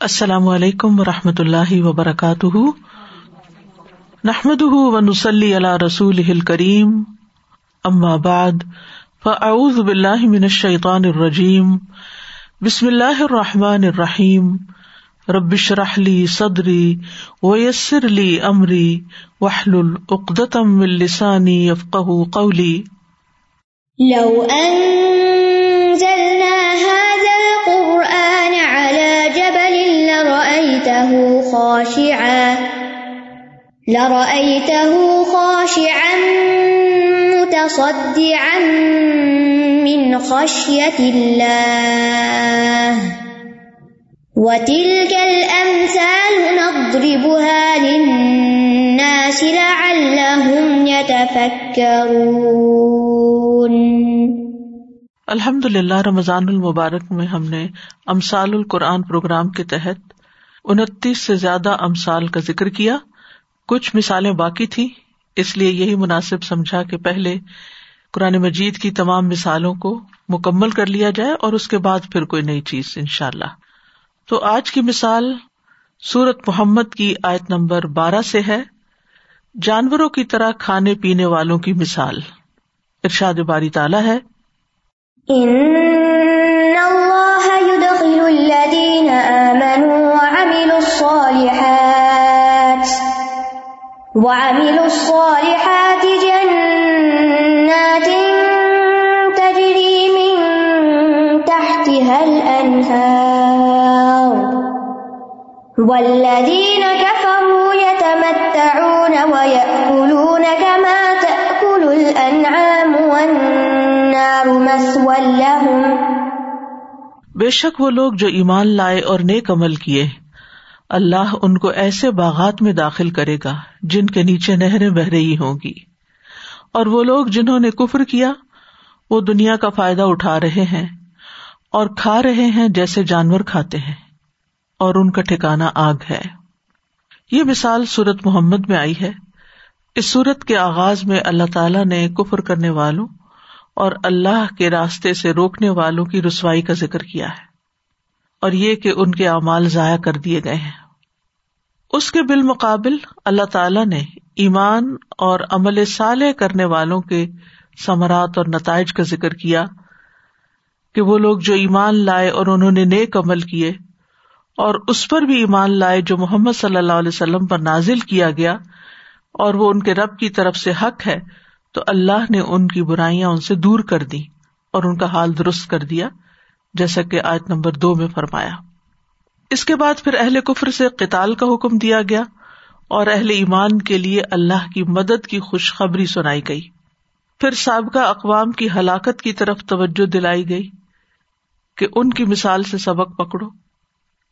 السلام علیکم و رحمۃ اللہ وبرکاتہ۔ نحمد و نسلی رسول کریم اما بعد، فاعوذ باللہ من الشیطان الرجیم۔ بسم اللہ الرحمٰن الرحیم۔ ربش رحلی صدری ویسر علی عمری وحل العقدم السانی افقہ قولی۔ لرأيته خاشعا لرأيته خاشعا متصدعا من خشية الله وتلك الأمثال نضربها للناس لعلهم يتفكرون الحمد للہ رمضان المبارک میں ہم نے امسال القرآن پروگرام کے تحت انتیس سے زیادہ امسال کا ذکر کیا۔ کچھ مثالیں باقی تھی اس لیے یہی مناسب سمجھا کہ پہلے قرآن مجید کی تمام مثالوں کو مکمل کر لیا جائے اور اس کے بعد پھر کوئی نئی چیز ان شاء اللہ تو آج کی مثال سورت محمد کی آیت نمبر بارہ سے ہے۔ جانوروں کی طرح کھانے پینے والوں کی مثال۔ ارشاد باری تعالیٰ ہے۔ إن الله يدخل الذين آمنوا وعملوا الصالحات. وعملوا الصالحات جنات تجري من تحتها الأنهار. والذين كفروا يتمتعون ويأكلون كما تأكل الأنعام والنار مثوى لهم. بے شک وہ لوگ جو ایمان لائے اور نیک عمل کیے اللہ ان کو ایسے باغات میں داخل کرے گا جن کے نیچے نہریں بہ رہی ہوں گی۔ اور وہ لوگ جنہوں نے کفر کیا، وہ دنیا کا فائدہ اٹھا رہے ہیں اور کھا رہے ہیں جیسے جانور کھاتے ہیں۔ اور ان کا ٹھکانا آگ ہے۔ یہ مثال سورت محمد میں آئی ہے۔ اس سورت کے آغاز میں اللہ تعالی نے کفر کرنے والوں اور اللہ کے راستے سے روکنے والوں کی رسوائی کا ذکر کیا ہے اور یہ کہ ان کے اعمال ضائع کر دیے گئے ہیں۔ اس کے بالمقابل اللہ تعالی نے ایمان اور عمل صالح کرنے والوں کے ثمرات اور نتائج کا ذکر کیا کہ وہ لوگ جو ایمان لائے اور انہوں نے نیک عمل کیے اور اس پر بھی ایمان لائے جو محمد صلی اللہ علیہ وسلم پر نازل کیا گیا اور وہ ان کے رب کی طرف سے حق ہے، تو اللہ نے ان کی برائیاں ان سے دور کر دی اور ان کا حال درست کر دیا، جیسا کہ آیت نمبر دو میں فرمایا۔ اس کے بعد پھر اہل کفر سے قتال کا حکم دیا گیا اور اہل ایمان کے لیے اللہ کی مدد کی خوشخبری سنائی گئی۔ پھر سابقہ اقوام کی ہلاکت کی طرف توجہ دلائی گئی کہ ان کی مثال سے سبق پکڑو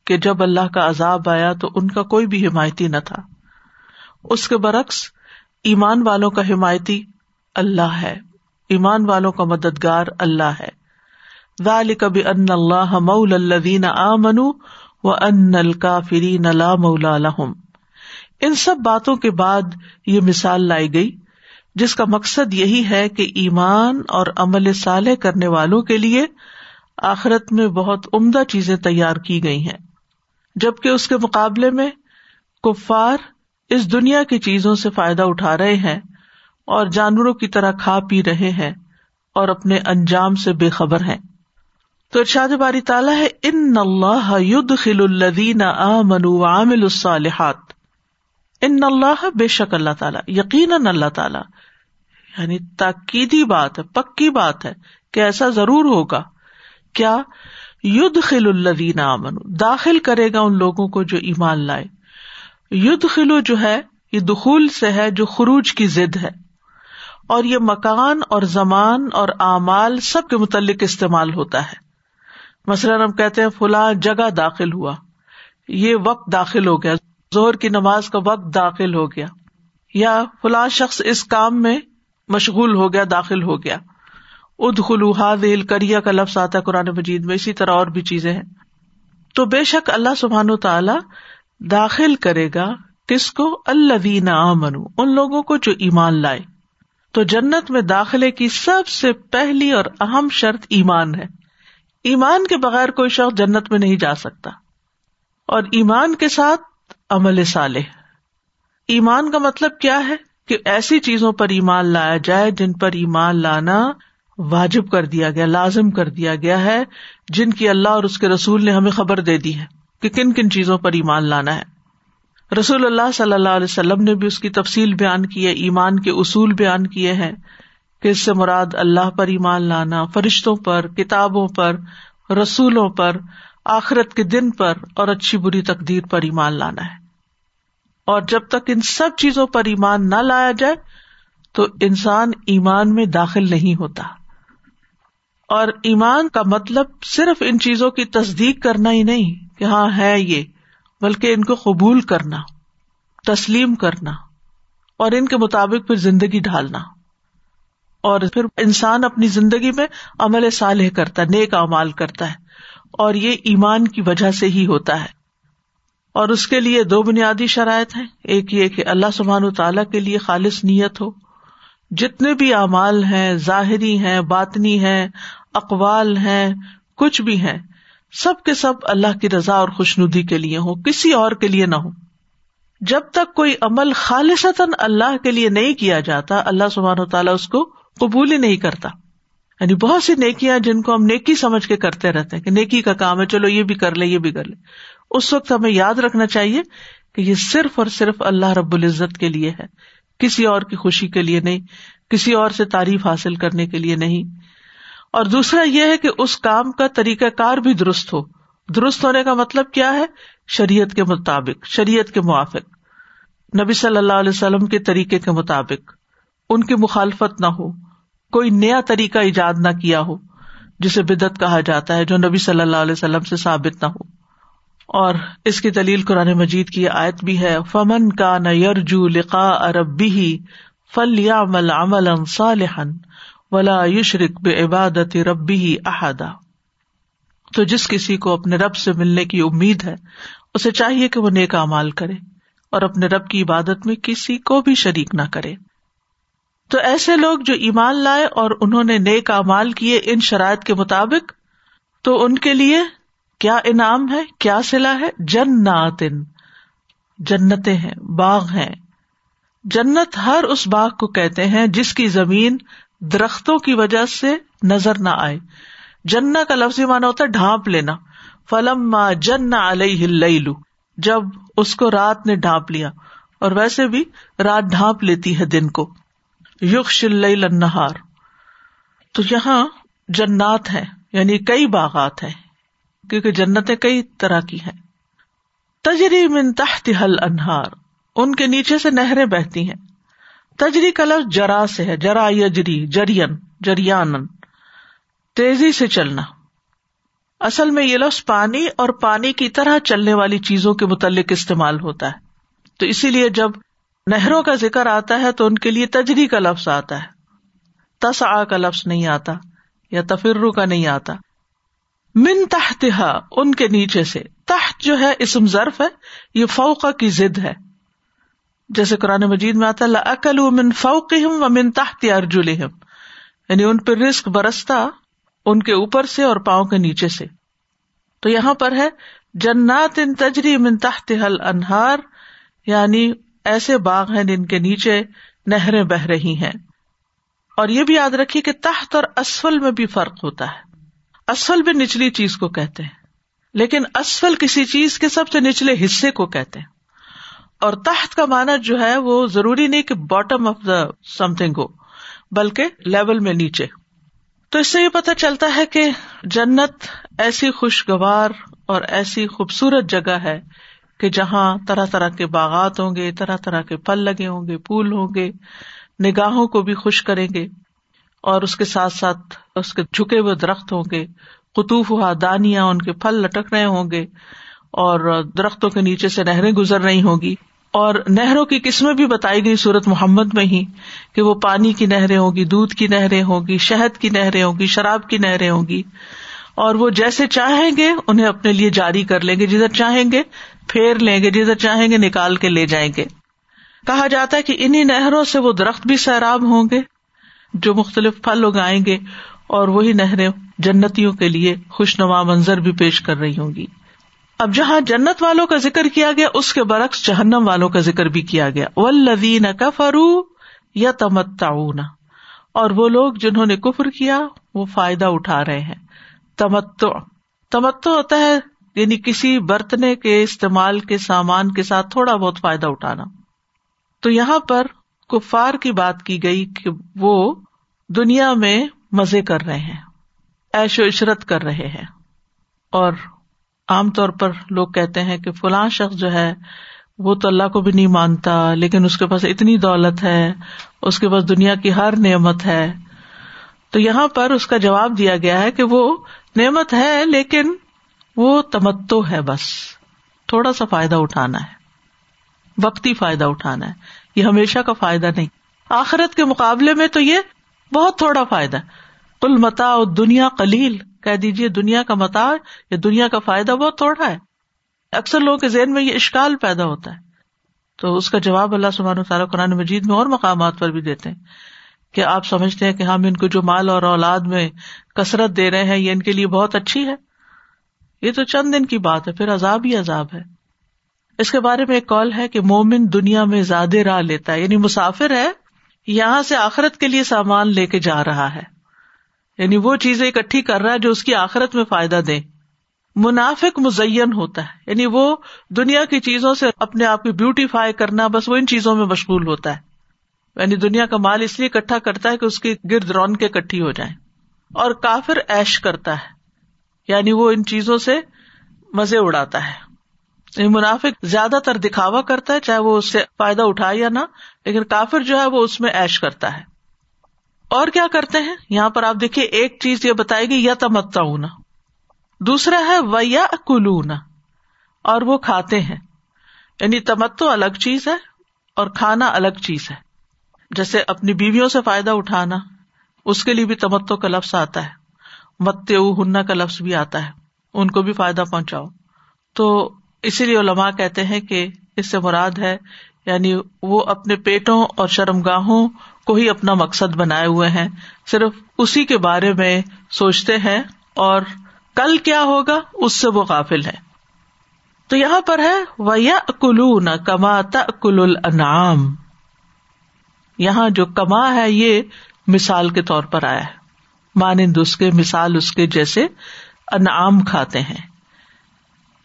کہ جب اللہ کا عذاب آیا تو ان کا کوئی بھی حمایتی نہ تھا۔ اس کے برعکس، ایمان والوں کا حمایتی اللہ ہے۔ ایمان والوں کا مددگار اللہ ہے۔ ذالک بان اللہ مول الذین آمنوا وان الکافرین لا مولا لهم۔ ان سب باتوں کے بعد یہ مثال لائی گئی، جس کا مقصد یہی ہے کہ ایمان اور عمل صالح کرنے والوں کے لیے آخرت میں بہت عمدہ چیزیں تیار کی گئی ہیں۔ جبکہ اس کے مقابلے میں کفار اس دنیا کی چیزوں سے فائدہ اٹھا رہے ہیں اور جانوروں کی طرح کھا پی رہے ہیں اور اپنے انجام سے بے خبر ہیں۔ تو ارشاد باری تعالیٰ ہے، ان اللہ ید خل الدین آمن عامل الصالحات. ان اللہ بے شک اللہ تعالیٰ، یقیناً اللہ تعالیٰ۔ یعنی تاکیدی بات ہے، پکی بات ہے کہ ایسا ضرور ہوگا۔ کیا؟ ید خل الدین داخل کرے گا ان لوگوں کو جو ایمان لائے۔ ید خلو جو ہے، یہ دخول سے ہے، جو خروج کی ضد ہے۔ اور یہ مکان اور زمان اور اعمال سب کے متعلق استعمال ہوتا ہے۔ مثلاً ہم کہتے ہیں فلاں جگہ داخل ہوا۔ یہ وقت داخل ہو گیا۔ زہر کی نماز کا وقت داخل ہو گیا۔ یا فلاں شخص اس کام میں مشغول ہو گیا، داخل ہو گیا۔ اد خلوحا دل کریا کا لفظ آتا ہے قرآن مجید میں۔ اسی طرح اور بھی چیزیں ہیں۔ تو بے شک اللہ سبحان و تعالی داخل کرے گا کس کو؟ اللہ دینا منو ان لوگوں کو جو ایمان لائے۔ تو جنت میں داخلے کی سب سے پہلی اور اہم شرط ایمان ہے۔ ایمان کے بغیر کوئی شخص جنت میں نہیں جا سکتا۔ اور ایمان کے ساتھ عمل صالح۔ ایمان کا مطلب کیا ہے؟ کہ ایسی چیزوں پر ایمان لایا جائے جن پر ایمان لانا واجب کر دیا گیا، لازم کر دیا گیا ہے، جن کی اللہ اور اس کے رسول نے ہمیں خبر دے دی ہے کہ کن کن چیزوں پر ایمان لانا ہے۔ رسول اللہ صلی اللہ علیہ وسلم نے بھی اس کی تفصیل بیان کی ہے، ایمان کے اصول بیان کیے ہیں۔ کہ اس سے مراد اللہ پر ایمان لانا، فرشتوں پر، کتابوں پر، رسولوں پر، آخرت کے دن پر اور اچھی بری تقدیر پر ایمان لانا ہے۔ اور جب تک ان سب چیزوں پر ایمان نہ لایا جائے، تو انسان ایمان میں داخل نہیں ہوتا۔ اور ایمان کا مطلب صرف ان چیزوں کی تصدیق کرنا ہی نہیں کہ ہاں ہے یہ، بلکہ ان کو قبول کرنا، تسلیم کرنا اور ان کے مطابق پھر زندگی ڈھالنا۔ اور پھر انسان اپنی زندگی میں عمل صالح کرتا ہے، نیک امال کرتا ہے، اور یہ ایمان کی وجہ سے ہی ہوتا ہے۔ اور اس کے لیے دو بنیادی شرائط ہیں۔ ایک یہ کہ اللہ سبحان و تعالیٰ کے لیے خالص نیت ہو۔ جتنے بھی اعمال ہیں، ظاہری ہیں، باطنی ہیں، اقوال ہیں، کچھ بھی ہیں، سب کے سب اللہ کی رضا اور خوش ندی کے لیے ہو کسی اور کے لیے نہ ہو جب تک کوئی عمل خالصتاً اللہ کے لیے نہیں کیا جاتا، اللہ سبحان و تعالیٰ اس کو قبول ہی نہیں کرتا۔ یعنی بہت سی نیکیاں جن کو ہم نیکی سمجھ کے کرتے رہتے ہیں کہ نیکی کا کام ہے، چلو یہ بھی کر لے یہ بھی کر لے اس وقت ہمیں یاد رکھنا چاہیے کہ یہ صرف اور صرف اللہ رب العزت کے لیے ہے۔ کسی اور کی خوشی کے لیے نہیں، کسی اور سے تعریف حاصل کرنے کے لیے نہیں۔ اور دوسرا یہ ہے کہ اس کام کا طریقہ کار بھی درست ہو۔ درست ہونے کا مطلب کیا ہے؟ شریعت کے مطابق، شریعت کے موافق۔ نبی صلی اللہ علیہ وسلم کے طریقے کے مطابق۔ ان کی مخالفت نہ ہو۔ کوئی نیا طریقہ ایجاد نہ کیا ہو، جسے بدعت کہا جاتا ہے، جو نبی صلی اللہ علیہ وسلم سے ثابت نہ ہو۔ اور اس کی دلیل قرآن مجید کی آیت بھی ہے، فمن کا نہ یرجو لقا اربی فل یا مل عمل صالحن ولا یشرق بے عبادت ربی احدا تو جس کسی کو اپنے رب سے ملنے کی امید ہے، اسے چاہیے کہ وہ نیک امال کرے اور اپنے رب کی عبادت میں کسی کو بھی شریک نہ کرے۔ تو ایسے لوگ جو ایمان لائے اور انہوں نے نیک امال کیے ان شرائط کے مطابق، تو ان کے لیے کیا انعام ہے؟ کیا سلا ہے؟ جناتن۔ جنتیں ہیں، باغ ہیں۔ جنت ہر اس باغ کو کہتے ہیں جس کی زمین درختوں کی وجہ سے نظر نہ آئے۔ جنا کا لفظ مانا ہوتا ہے ڈھانپ لینا۔ فلم جن علیہ جب اس کو رات نے ڈھانپ لیا۔ اور ویسے بھی رات ڈھانپ لیتی ہے دن کو۔ یوگ النہار۔ تو یہاں جنات ہے یعنی کئی باغات ہیں، کیونکہ جنتیں کئی طرح کی ہیں۔ تجری من تحت حل انہار ان کے نیچے سے نہریں بہتی ہیں۔ تجری کا لفظ جرا سے ہے، جرا یجری جرین جریان تیزی سے چلنا۔ اصل میں یہ لفظ پانی اور پانی کی طرح چلنے والی چیزوں کے متعلق استعمال ہوتا ہے۔ تو اسی لیے جب نہروں کا ذکر آتا ہے تو ان کے لیے تجری کا لفظ آتا ہے۔ تس آ کا لفظ نہیں آتا یا تفرو کا نہیں آتا۔ من تحتہا، ان کے نیچے سے۔ تحت جو ہے، اسم ظرف ہے، یہ فوقا کی ضد ہے۔ جیسے قرآن مجید میں آتا اللہ اکل من فوقہم و من تحت ارجلہم یعنی ان پہ رسک برستا ان کے اوپر سے اور پاؤں کے نیچے سے۔ تو یہاں پر ہے، جنات ان تجری من تحت حل انہار یعنی ایسے باغ ہیں جن کے نیچے نہریں بہ رہی ہیں۔ اور یہ بھی یاد رکھیے کہ تحت اور اسفل میں بھی فرق ہوتا ہے۔ اسفل بھی نچلی چیز کو کہتے ہیں، لیکن اسفل کسی چیز کے سب سے نچلے حصے کو کہتے ہیں۔ اور تحت کا مانا جو ہے وہ ضروری نہیں کہ bottom of the something ہو، بلکہ لیول میں نیچے۔ تو اس سے یہ پتا چلتا ہے کہ جنت ایسی خوشگوار اور ایسی خوبصورت جگہ ہے کہ جہاں طرح طرح کے باغات ہوں گے، طرح طرح کے پھل لگے ہوں گے، پھول ہوں گے، نگاہوں کو بھی خوش کریں گے اور اس کے ساتھ ساتھ اس کے جھکے ہوئے درخت ہوں گے، قطوف ہوا دانیاں ان کے پھل لٹک رہے ہوں گے اور درختوں کے نیچے سے نہریں گزر رہی ہوں گی اور نہروں کی قسمیں بھی بتائی گئی سورت محمد میں ہی کہ وہ پانی کی نہریں ہوگی دودھ کی نہریں ہوگی شہد کی نہریں ہوگی شراب کی نہریں ہوگی اور وہ جیسے چاہیں گے انہیں اپنے لیے جاری کر لیں گے، جدھر چاہیں گے پھیر لیں گے، جدھر چاہیں گے نکال کے لے جائیں گے۔ کہا جاتا ہے کہ انہیں نہروں سے وہ درخت بھی سیراب ہوں گے جو مختلف پھل اگائیں گے اور وہی نہریں جنتیوں کے لیے خوشنما منظر بھی پیش کر رہی ہوں گی۔ اب جہاں جنت والوں کا ذکر کیا گیا، اس کے برعکس جہنم والوں کا ذکر بھی کیا گیا۔ ولدین کا فرو یا تمت اور وہ لوگ جنہوں نے کفر کیا، وہ فائدہ اٹھا رہے ہیں۔ تمتو تمتو ہوتا ہے یعنی کسی برتنے کے استعمال کے سامان کے ساتھ تھوڑا بہت فائدہ اٹھانا۔ تو یہاں پر کفار کی بات کی گئی کہ وہ دنیا میں مزے کر رہے ہیں ایش و عشرت کر رہے ہیں۔ اور عام طور پر لوگ کہتے ہیں کہ فلاں شخص جو ہے، وہ تو اللہ کو بھی نہیں مانتا، لیکن اس کے پاس اتنی دولت ہے، اس کے پاس دنیا کی ہر نعمت ہے۔ تو یہاں پر اس کا جواب دیا گیا ہے کہ وہ نعمت ہے، لیکن وہ تمتو ہے بس۔ تھوڑا سا فائدہ اٹھانا ہے۔ وقتی فائدہ اٹھانا ہے۔ یہ ہمیشہ کا فائدہ نہیں۔ آخرت کے مقابلے میں تو یہ بہت تھوڑا فائدہ کل متا دنیا کلیل کہہ دیجیے دنیا کا متا یا دنیا کا فائدہ بہت تھوڑا ہے۔ اکثر لوگوں کے ذہن میں یہ اشکال پیدا ہوتا ہے۔ تو اس کا جواب اللہ سبحانہ تعالیٰ قرآن مجید میں اور مقامات پر بھی دیتے ہیں کہ آپ سمجھتے ہیں کہ ہم ان کو جو مال اور اولاد میں کثرت دے رہے ہیں، یہ ان کے لیے بہت اچھی ہے۔ یہ تو چند دن کی بات ہے، پھر عذاب ہی عذاب ہے۔ اس کے بارے میں ایک کال ہے کہ مومن دنیا میں زیادہ راہ لیتا ہے یعنی مسافر ہے، یہاں سے آخرت کے لیے سامان لے کے جا رہا ہے۔ یعنی وہ چیزیں اکٹھی کر رہا ہے جو اس کی آخرت میں فائدہ دے منافق مزین ہوتا ہے یعنی وہ دنیا کی چیزوں سے اپنے آپ کی بیوٹیفائی کرنا بس وہ ان چیزوں میں مشغول ہوتا ہے۔ یعنی دنیا کا مال اس لیے اکٹھا کرتا ہے کہ اس کی گرد رون کے کٹھی ہو جائے اور کافر ایش کرتا ہے۔ یعنی وہ ان چیزوں سے مزے اڑاتا ہے۔ یعنی منافق زیادہ تر دکھاوا کرتا ہے، چاہے وہ اس سے فائدہ اٹھائے یا نہ، لیکن کافر جو ہے وہ اس میں ایش کرتا ہے۔ اور کیا کرتے ہیں؟ یہاں پر آپ دیکھیے، ایک چیز یہ بتائے گی یا تمتا ہونا دوسرا ہے و یا کلونا اور وہ کھاتے ہیں۔ یعنی تمتو الگ چیز ہے اور کھانا الگ چیز ہے۔ جیسے اپنی بیویوں سے فائدہ اٹھانا، اس کے لیے بھی تمتو کا لفظ آتا ہے۔ مت ہننا کا لفظ بھی آتا ہے۔ ان کو بھی فائدہ پہنچاؤ۔ تو اسی لیے علماء کہتے ہیں کہ اس سے مراد ہے یعنی وہ اپنے پیٹوں اور شرم گاہوں کو ہی اپنا مقصد بنائے ہوئے ہیں۔ صرف اسی کے بارے میں سوچتے ہیں اور کل کیا ہوگا، اس سے وہ قافل ہے تو یہاں پر ہے ویا کلو نہ کما کل النعام یہاں جو کما ہے، یہ مثال کے طور پر آیا ہے۔ مانند اس کے، مثال اس کے جیسے انعام کھاتے ہیں۔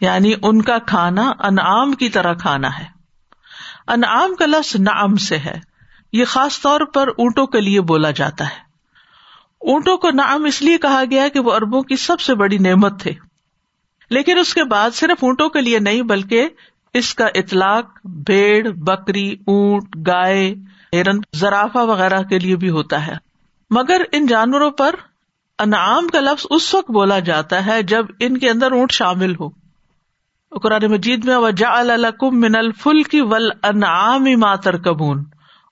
یعنی ان کا کھانا انعام کی طرح کھانا ہے۔ انعام کا لفظ نعم سے ہے۔ یہ خاص طور پر اونٹوں کے لیے بولا جاتا ہے۔ اونٹوں کو نعم اس لیے کہا گیا کہ وہ اربوں کی سب سے بڑی نعمت تھے۔ لیکن اس کے بعد صرف اونٹوں کے لیے نہیں، بلکہ اس کا اطلاق بھیڑ، بکری، اونٹ، گائے، ہرن زرافا وغیرہ کے لیے بھی ہوتا ہے۔ مگر ان جانوروں پر انعام کا لفظ اس وقت بولا جاتا ہے جب ان کے اندر اونٹ شامل ہو۔ قرآن مجید میں وجا الکم من الفل کی ول انعام ماتر کبون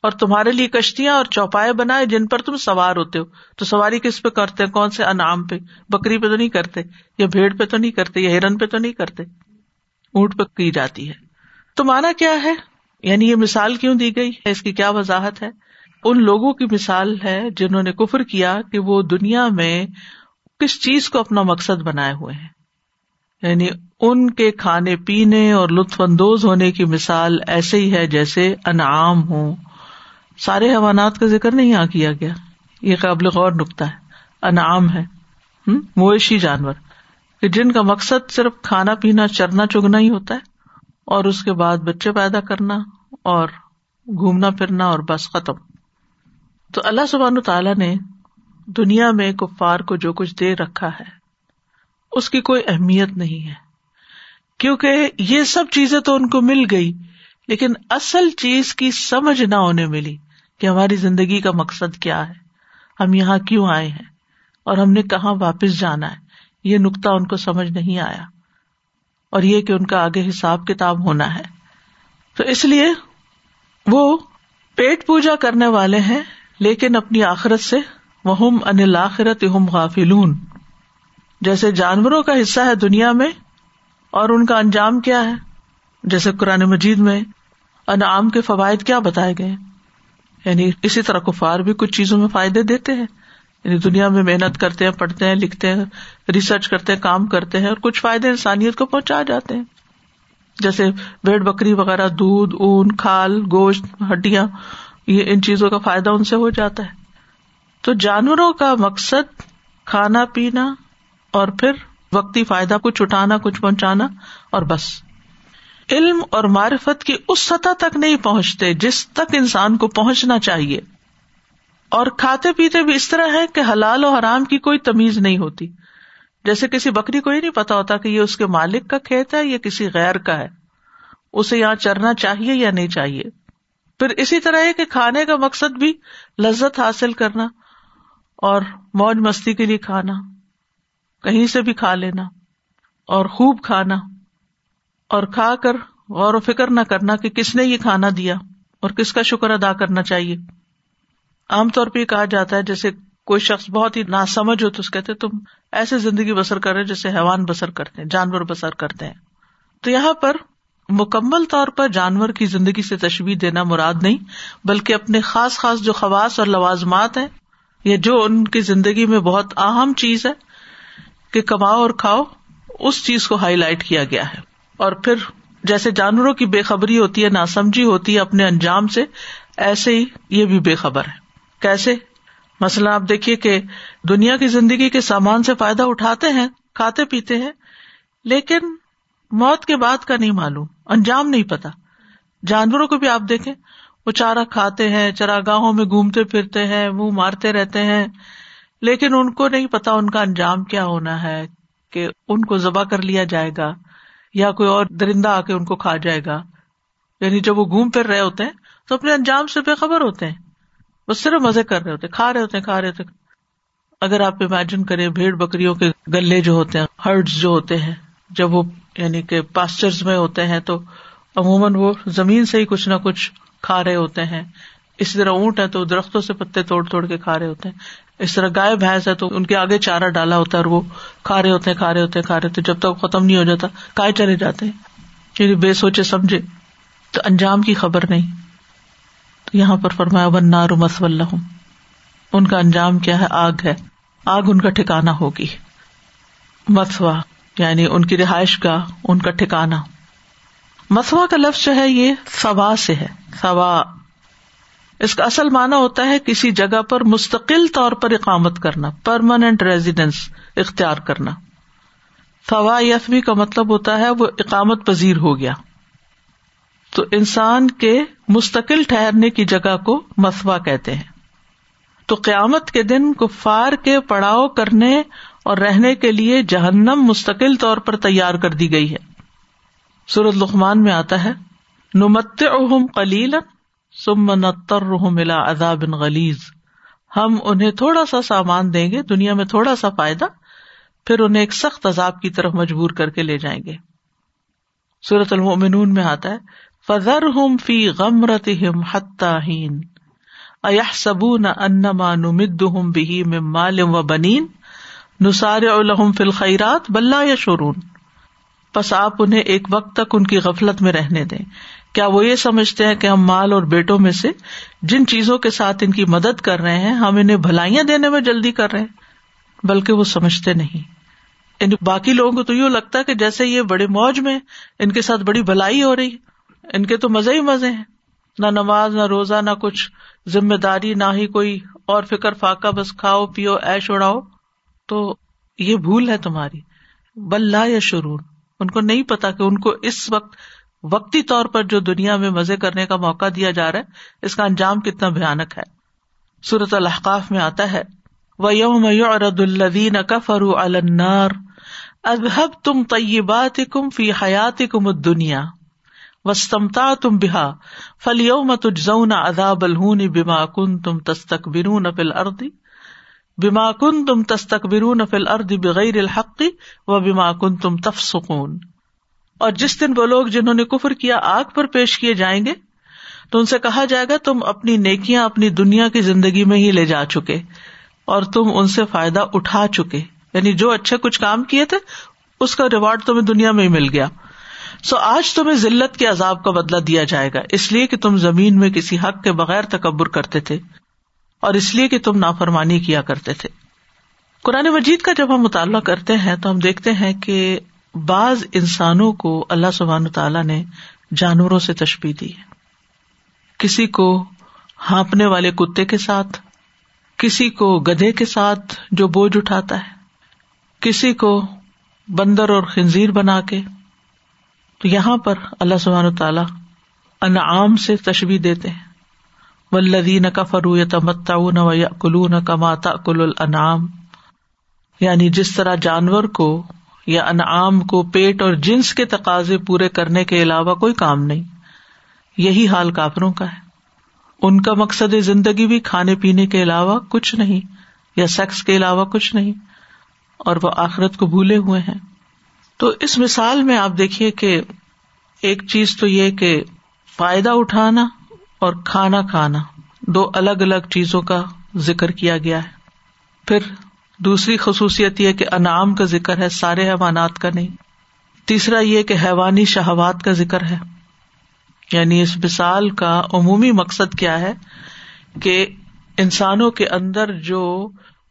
اور تمہارے لیے کشتیاں اور چوپائے بنائے جن پر تم سوار ہوتے ہو۔ تو سواری کس پہ کرتے کون سے انعام پہ؟ بکری پہ تو نہیں کرتے، یا بھیڑ پہ تو نہیں کرتے، یا ہرن پہ تو نہیں کرتے۔ اونٹ پہ کی جاتی ہے۔ تو مانا کیا ہے؟ یعنی یہ مثال کیوں دی گئی ہے؟ اس کی کیا وضاحت ہے؟ ان لوگوں کی مثال ہے جنہوں نے کفر کیا کہ وہ دنیا میں کس چیز کو اپنا مقصد بنائے ہوئے ہیں۔ یعنی ان کے کھانے پینے اور لطف اندوز ہونے کی مثال ایسے ہی ہے جیسے انعام ہو سارے حوانات کا ذکر نہیں یہاں کیا گیا۔ یہ قابل غور نکتا ہے۔ انعام ہے۔ مویشی جانور۔ کہ جن کا مقصد صرف کھانا پینا، چرنا، چگنا ہی ہوتا ہے، اور اس کے بعد بچے پیدا کرنا اور گھومنا پھرنا اور بس ختم۔ تو اللہ سبحان تعالیٰ نے دنیا میں کفار کو جو کچھ دے رکھا ہے، اس کی کوئی اہمیت نہیں ہے۔ کیونکہ یہ سب چیزیں تو ان کو مل گئی، لیکن اصل چیز کی سمجھ نہ ہونے ملی کہ ہماری زندگی کا مقصد کیا ہے۔ ہم یہاں کیوں آئے ہیں؟ اور ہم نے کہاں واپس جانا ہے؟ یہ نقطہ ان کو سمجھ نہیں آیا۔ اور یہ کہ ان کا آگے حساب کتاب ہونا ہے۔ تو اس لیے وہ پیٹ پوجا کرنے والے ہیں۔ لیکن اپنی آخرت سے وہ ان آخرت ہم غافلون۔ جیسے جانوروں کا حصہ ہے دنیا میں، اور ان کا انجام کیا ہے؟ جیسے قرآن مجید میں انعام کے فوائد کیا بتائے گئے۔ یعنی اسی طرح کفار بھی کچھ چیزوں میں فائدے دیتے ہیں۔ یعنی دنیا میں محنت کرتے ہیں، پڑھتے ہیں، لکھتے ہیں ریسرچ کرتے ہیں، کام کرتے ہیں، اور کچھ فائدے انسانیت کو پہنچا جاتے ہیں۔ جیسے بھیڑ بکری وغیرہ، دودھ، اون، کھال، گوشت، ہڈیاں یہ ان چیزوں کا فائدہ ان سے ہو جاتا ہے۔ تو جانوروں کا مقصد کھانا پینا اور پھر وقتی فائدہ، کچھ اٹھانا، کچھ پہنچانا اور بس۔ علم اور معرفت کی اس سطح تک نہیں پہنچتے جس تک انسان کو پہنچنا چاہیے۔ اور کھاتے پیتے بھی اس طرح ہے کہ حلال و حرام کی کوئی تمیز نہیں ہوتی۔ جیسے کسی بکری کو ہی نہیں پتا ہوتا کہ یہ اس کے مالک کا کھیت ہے یا کسی غیر کا ہے۔ اسے یہاں چرنا چاہیے یا نہیں چاہیے۔ پھر اسی طرح ہے کہ کھانے کا مقصد بھی لذت حاصل کرنا اور موج مستی کے لیے کھانا، کہیں سے بھی کھا لینا اور خوب کھانا اور کھا کر غور و فکر نہ کرنا کہ کس نے یہ کھانا دیا اور کس کا شکر ادا کرنا چاہیے۔ عام طور پہ یہ کہا جاتا ہے، جیسے کوئی شخص بہت ہی نا سمجھ ہو تو کہتے تم ایسے زندگی بسر کر رہے جیسے حیوان بسر کرتے ہیں، جانور بسر کرتے ہیں۔ تو یہاں پر مکمل طور پر جانور کی زندگی سے تشویح دینا مراد نہیں، بلکہ اپنے خاص خاص جو خواص اور لوازمات ہیں، یا جو ان کی زندگی میں بہت اہم چیز ہے، کہ کماؤ اور کھاؤ، اس چیز کو ہائی لائٹ کیا گیا ہے۔ اور پھر جیسے جانوروں کی بے خبری ہوتی ہے، ناسمجھی ہوتی ہے اپنے انجام سے، ایسے ہی یہ بھی بے خبر ہے۔ کیسے؟ مثلاً آپ دیکھیے کہ دنیا کی زندگی کے سامان سے فائدہ اٹھاتے ہیں، کھاتے پیتے ہیں، لیکن موت کے بعد کا نہیں معلوم، انجام نہیں پتا۔ جانوروں کو بھی آپ دیکھیں، وہ چارہ کھاتے ہیں، چراگاہوں میں گھومتے پھرتے ہیں، منہ مارتے رہتے ہیں، لیکن ان کو نہیں پتا ان کا انجام کیا ہونا ہے، کہ ان کو ذبح کر لیا جائے گا، یا کوئی اور درندہ آ کے ان کو کھا جائے گا۔ یعنی جب وہ گھوم پھر رہے ہوتے ہیں، تو اپنے انجام سے بے خبر ہوتے ہیں۔ وہ صرف مزے کر رہے ہوتے کھا رہے ہوتے ہیں، کھا رہے ہوتے اگر آپ امیجن کریں، بھیڑ بکریوں کے گلے جو ہوتے ہیں ہرڈ جو ہوتے ہیں، جب وہ یعنی کہ پاسچر میں ہوتے ہیں تو عموماً وہ زمین سے ہی کچھ نہ کچھ کھا رہے ہوتے ہیں۔ اسی طرح اونٹ ہے تو درختوں سے پتے توڑ توڑ کے کھا رہے ہوتے ہیں۔ اس طرح گائے، بھینس ہے تو ان کے آگے چارہ ڈالا ہوتا ہے اور وہ کھا رہے ہوتے ہیں، کھا رہے ہوتے ہیں، کھا رہے ہوتے جب تک ختم نہیں ہو جاتا کائے چلے جاتے ہیں۔ یعنی بے سوچے سمجھے۔ تو انجام کی خبر نہیں۔ تو یہاں پر فرمایا ون نار مس ان کا انجام کیا ہے؟ آگ ہے۔ آگ ان کا ٹھکانا ہوگی۔ مسوا یعنی ان کی رہائش کا، ان کا ٹھکانا مسوا کا لفظ جو ہے یہ سوا سے ہے، سوا۔ اس کا اصل مانا ہوتا ہے کسی جگہ پر مستقل طور پر اقامت کرنا پرماننٹ ریزیڈینس اختیار کرنا۔ فوا یفوی کا مطلب ہوتا ہے وہ اقامت پذیر ہو گیا۔ تو انسان کے مستقل ٹھہرنے کی جگہ کو مسوا کہتے ہیں۔ تو قیامت کے دن کفار کے پڑاؤ کرنے اور رہنے کے لیے جہنم مستقل طور پر تیار کر دی گئی ہے۔ سورت لقمان میں آتا ہے نمت اہم کلیل سم نتر ملا ادا بن غلیز ہم انہیں تھوڑا سا سامان دیں گے، دنیا میں تھوڑا سا فائدہ، پھر انہیں ایک سخت عذاب کی طرف مجبور کر کے لے جائیں گے۔ سورت المؤمنون میں آتا ہے فضر ہم فی غم رت ہم حتین اہ سبو نہ انما نمد ہم بھی مالم و بنین۔ نسار الحم فل خیرات بلّہ یا شورون بس آپ انہیں ایک وقت تک ان کی غفلت میں رہنے دیں۔ کیا وہ یہ سمجھتے ہیں کہ ہم مال اور بیٹوں میں سے جن چیزوں کے ساتھ ان کی مدد کر رہے ہیں، ہم انہیں بھلائیاں دینے میں جلدی کر رہے ہیں؟ بلکہ وہ سمجھتے نہیں۔ یعنی باقی لوگوں کو تو یوں لگتا ہے کہ جیسے یہ بڑے موج میں ان کے ساتھ بڑی بھلائی ہو رہی ان کے تو مزے ہی مزے ہیں۔ نہ نماز، نہ روزہ، نہ کچھ۔ ذمہ داری، نہ ہی کوئی اور فکر، فاقہ، بس کھاؤ، پیو ایش اڑاؤ۔ تو یہ بھول ہے تمہاری۔ بلّہ یا شرون ان کو نہیں پتا کہ ان کو اس وقت، وقتی طور پر جو دنیا میں مزے کرنے کا موقع دیا جا رہا ہے، اس کا انجام کتنا بھیانک ہے۔ سورت الحقاف میں آتا ہے وہ یوم رد الدین کفرو النار اب تم طیبات کم فی حیات کم دنیا وسطمتا تم بحا فلیوم تجزون عذاب الہون بما کن تم تستک برون فل اردی بما کن تم تستک فل ارد بغیر الحقی و بما کن تم تفسکون اور جس دن وہ لوگ جنہوں نے کفر کیا آگ پر پیش کیے جائیں گے، تو ان سے کہا جائے گا، تم اپنی نیکیاں اپنی دنیا کی زندگی میں ہی لے جا چکے اور تم ان سے فائدہ اٹھا چکے۔ یعنی جو اچھے کچھ کام کیے تھے، اس کا ریوارڈ تمہیں دنیا میں ہی مل گیا۔ سو آج تمہیں ذلت کے عذاب کا بدلا دیا جائے گا، اس لیے کہ تم زمین میں کسی حق کے بغیر تکبر کرتے تھے۔ اور اس لیے کہ تم نافرمانی کیا کرتے تھے۔ قرآن مجید کا جب ہم مطالعہ کرتے ہیں تو ہم دیکھتے ہیں کہ بعض انسانوں کو اللہ سبحان تعالیٰ نے جانوروں سے تشبیح دی ہے۔ کسی کو ہانپنے والے کتے کے ساتھ، کسی کو گدھے کے ساتھ جو بوجھ اٹھاتا ہے، کسی کو بندر اور خنزیر بنا کے۔ تو یہاں پر اللہ سبحان تعالی انعام سے تشبیح دیتے ہیں۔ ولدین کا فرو یا تمتا و کلو نہ کماتا کل الانعام۔ یعنی جس طرح جانور کو یا انعام کو پیٹ اور جنس کے تقاضے پورے کرنے کے علاوہ کوئی کام نہیں۔ یہی حال کافروں کا ہے۔ ان کا مقصد زندگی بھی کھانے پینے کے علاوہ کچھ نہیں یا سیکس کے علاوہ کچھ نہیں اور وہ آخرت کو بھولے ہوئے ہیں۔ تو اس مثال میں آپ دیکھیے کہ ایک چیز تو یہ کہ فائدہ اٹھانا اور کھانا کھانا دو الگ الگ چیزوں کا ذکر کیا گیا ہے۔ پھر دوسری خصوصیت یہ کہ انعام کا ذکر ہے، سارے حیوانات کا نہیں۔ تیسرا یہ کہ حیوانی شہوات کا ذکر ہے۔ یعنی اس مثال کا عمومی مقصد کیا ہے کہ انسانوں کے اندر جو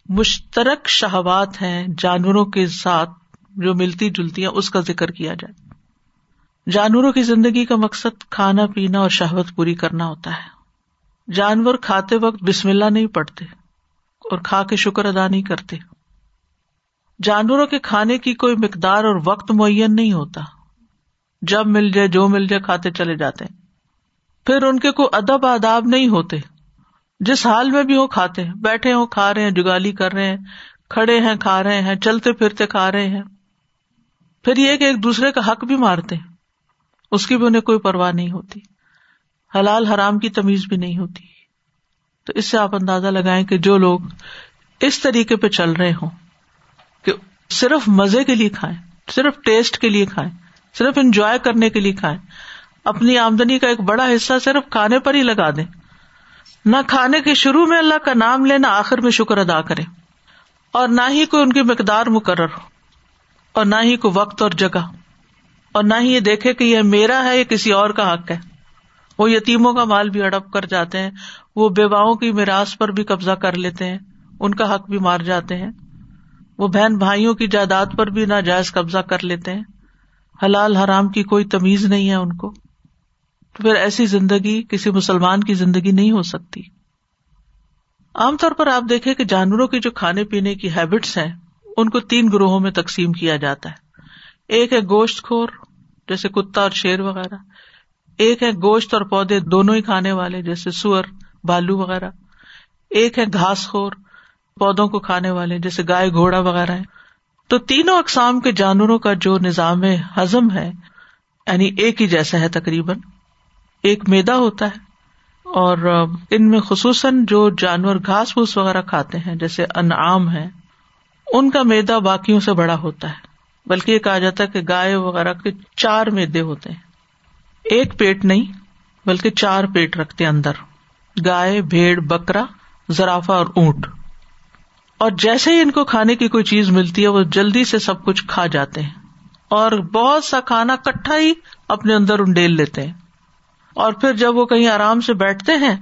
مشترک شہوات ہیں، جانوروں کے ساتھ جو ملتی جلتی ہیں، اس کا ذکر کیا جائے۔ جانوروں کی زندگی کا مقصد کھانا پینا اور شہوت پوری کرنا ہوتا ہے۔ جانور کھاتے وقت بسم اللہ نہیں پڑتے اور کھا کے شکر ادا نہیں کرتے۔ جانوروں کے کھانے کی کوئی مقدار اور وقت معین نہیں ہوتا۔ جب مل جائے جو مل جائے کھاتے چلے جاتے ہیں۔ پھر ان کے کوئی ادب آداب نہیں ہوتے۔ جس حال میں بھی وہ کھاتے ہیں۔ بیٹھے ہوں، کھا رہے ہیں، جگالی کر رہے ہیں، کھڑے ہیں، کھا رہے ہیں، چلتے پھرتے کھا رہے ہیں۔ پھر یہ کہ ایک دوسرے کا حق بھی مارتے ہیں۔ اس کی بھی انہیں کوئی پرواہ نہیں ہوتی۔ حلال حرام کی تمیز بھی نہیں ہوتی۔ تو اس سے آپ اندازہ لگائیں کہ جو لوگ اس طریقے پہ چل رہے ہوں کہ صرف مزے کے لیے کھائیں، صرف ٹیسٹ کے لیے کھائیں، صرف انجوائے کرنے کے لیے کھائیں، اپنی آمدنی کا ایک بڑا حصہ صرف کھانے پر ہی لگا دیں۔ نہ کھانے کے شروع میں اللہ کا نام لے، نہ آخر میں شکر ادا کرے اور نہ ہی کوئی ان کی مقدار مقرر ہو، اور نہ ہی کوئی وقت اور جگہ۔ اور نہ ہی یہ دیکھے کہ یہ میرا ہے یا کسی اور کا حق ہے۔ وہ یتیموں کا مال بھی ہڑپ کر جاتے ہیں، وہ بیواؤں کی میراث پر بھی قبضہ کر لیتے ہیں، ان کا حق بھی مار جاتے ہیں۔ وہ بہن بھائیوں کی جائیداد پر بھی ناجائز قبضہ کر لیتے ہیں۔ حلال حرام کی کوئی تمیز نہیں ہے ان کو۔ تو پھر ایسی زندگی کسی مسلمان کی زندگی نہیں ہو سکتی۔ عام طور پر آپ دیکھیں کہ جانوروں کی جو کھانے پینے کی ہیبٹس ہیں، ان کو تین گروہوں میں تقسیم کیا جاتا ہے۔ ایک ہے گوشت خور جیسے کتا اور شیر وغیرہ۔ ایک ہے گوشت اور پودے دونوں ہی کھانے والے، جیسے سور، بالو وغیرہ۔ ایک ہے گھاس خور، پودوں کو کھانے والے، جیسے گائے، گھوڑا وغیرہ ہے تو تینوں اقسام کے جانوروں کا جو نظام ہزم ہے یعنی ایک ہی جیسا ہے تقریباً، ایک میدا ہوتا ہے۔ اور ان میں خصوصاً جو جانور گھاس پھوس وغیرہ کھاتے ہیں، جیسے انعام ہے ان کا میدا باقیوں سے بڑا ہوتا ہے۔ بلکہ یہ کہا جاتا ہے کہ گائے وغیرہ کے چار میدے ہوتے ہیں۔ ایک پیٹ نہیں، بلکہ چار پیٹ رکھتے اندر۔ گائے، بھیڑ، بکرا زرافا اور اونٹ۔ اور جیسے ہی ان کو کھانے کی کوئی چیز ملتی ہے، وہ جلدی سے سب کچھ کھا جاتے ہیں۔ اور بہت سا کھانا کٹھا ہی اپنے اندر انڈیل لیتے ہیں۔ اور پھر جب وہ کہیں آرام سے بیٹھتے ہیں،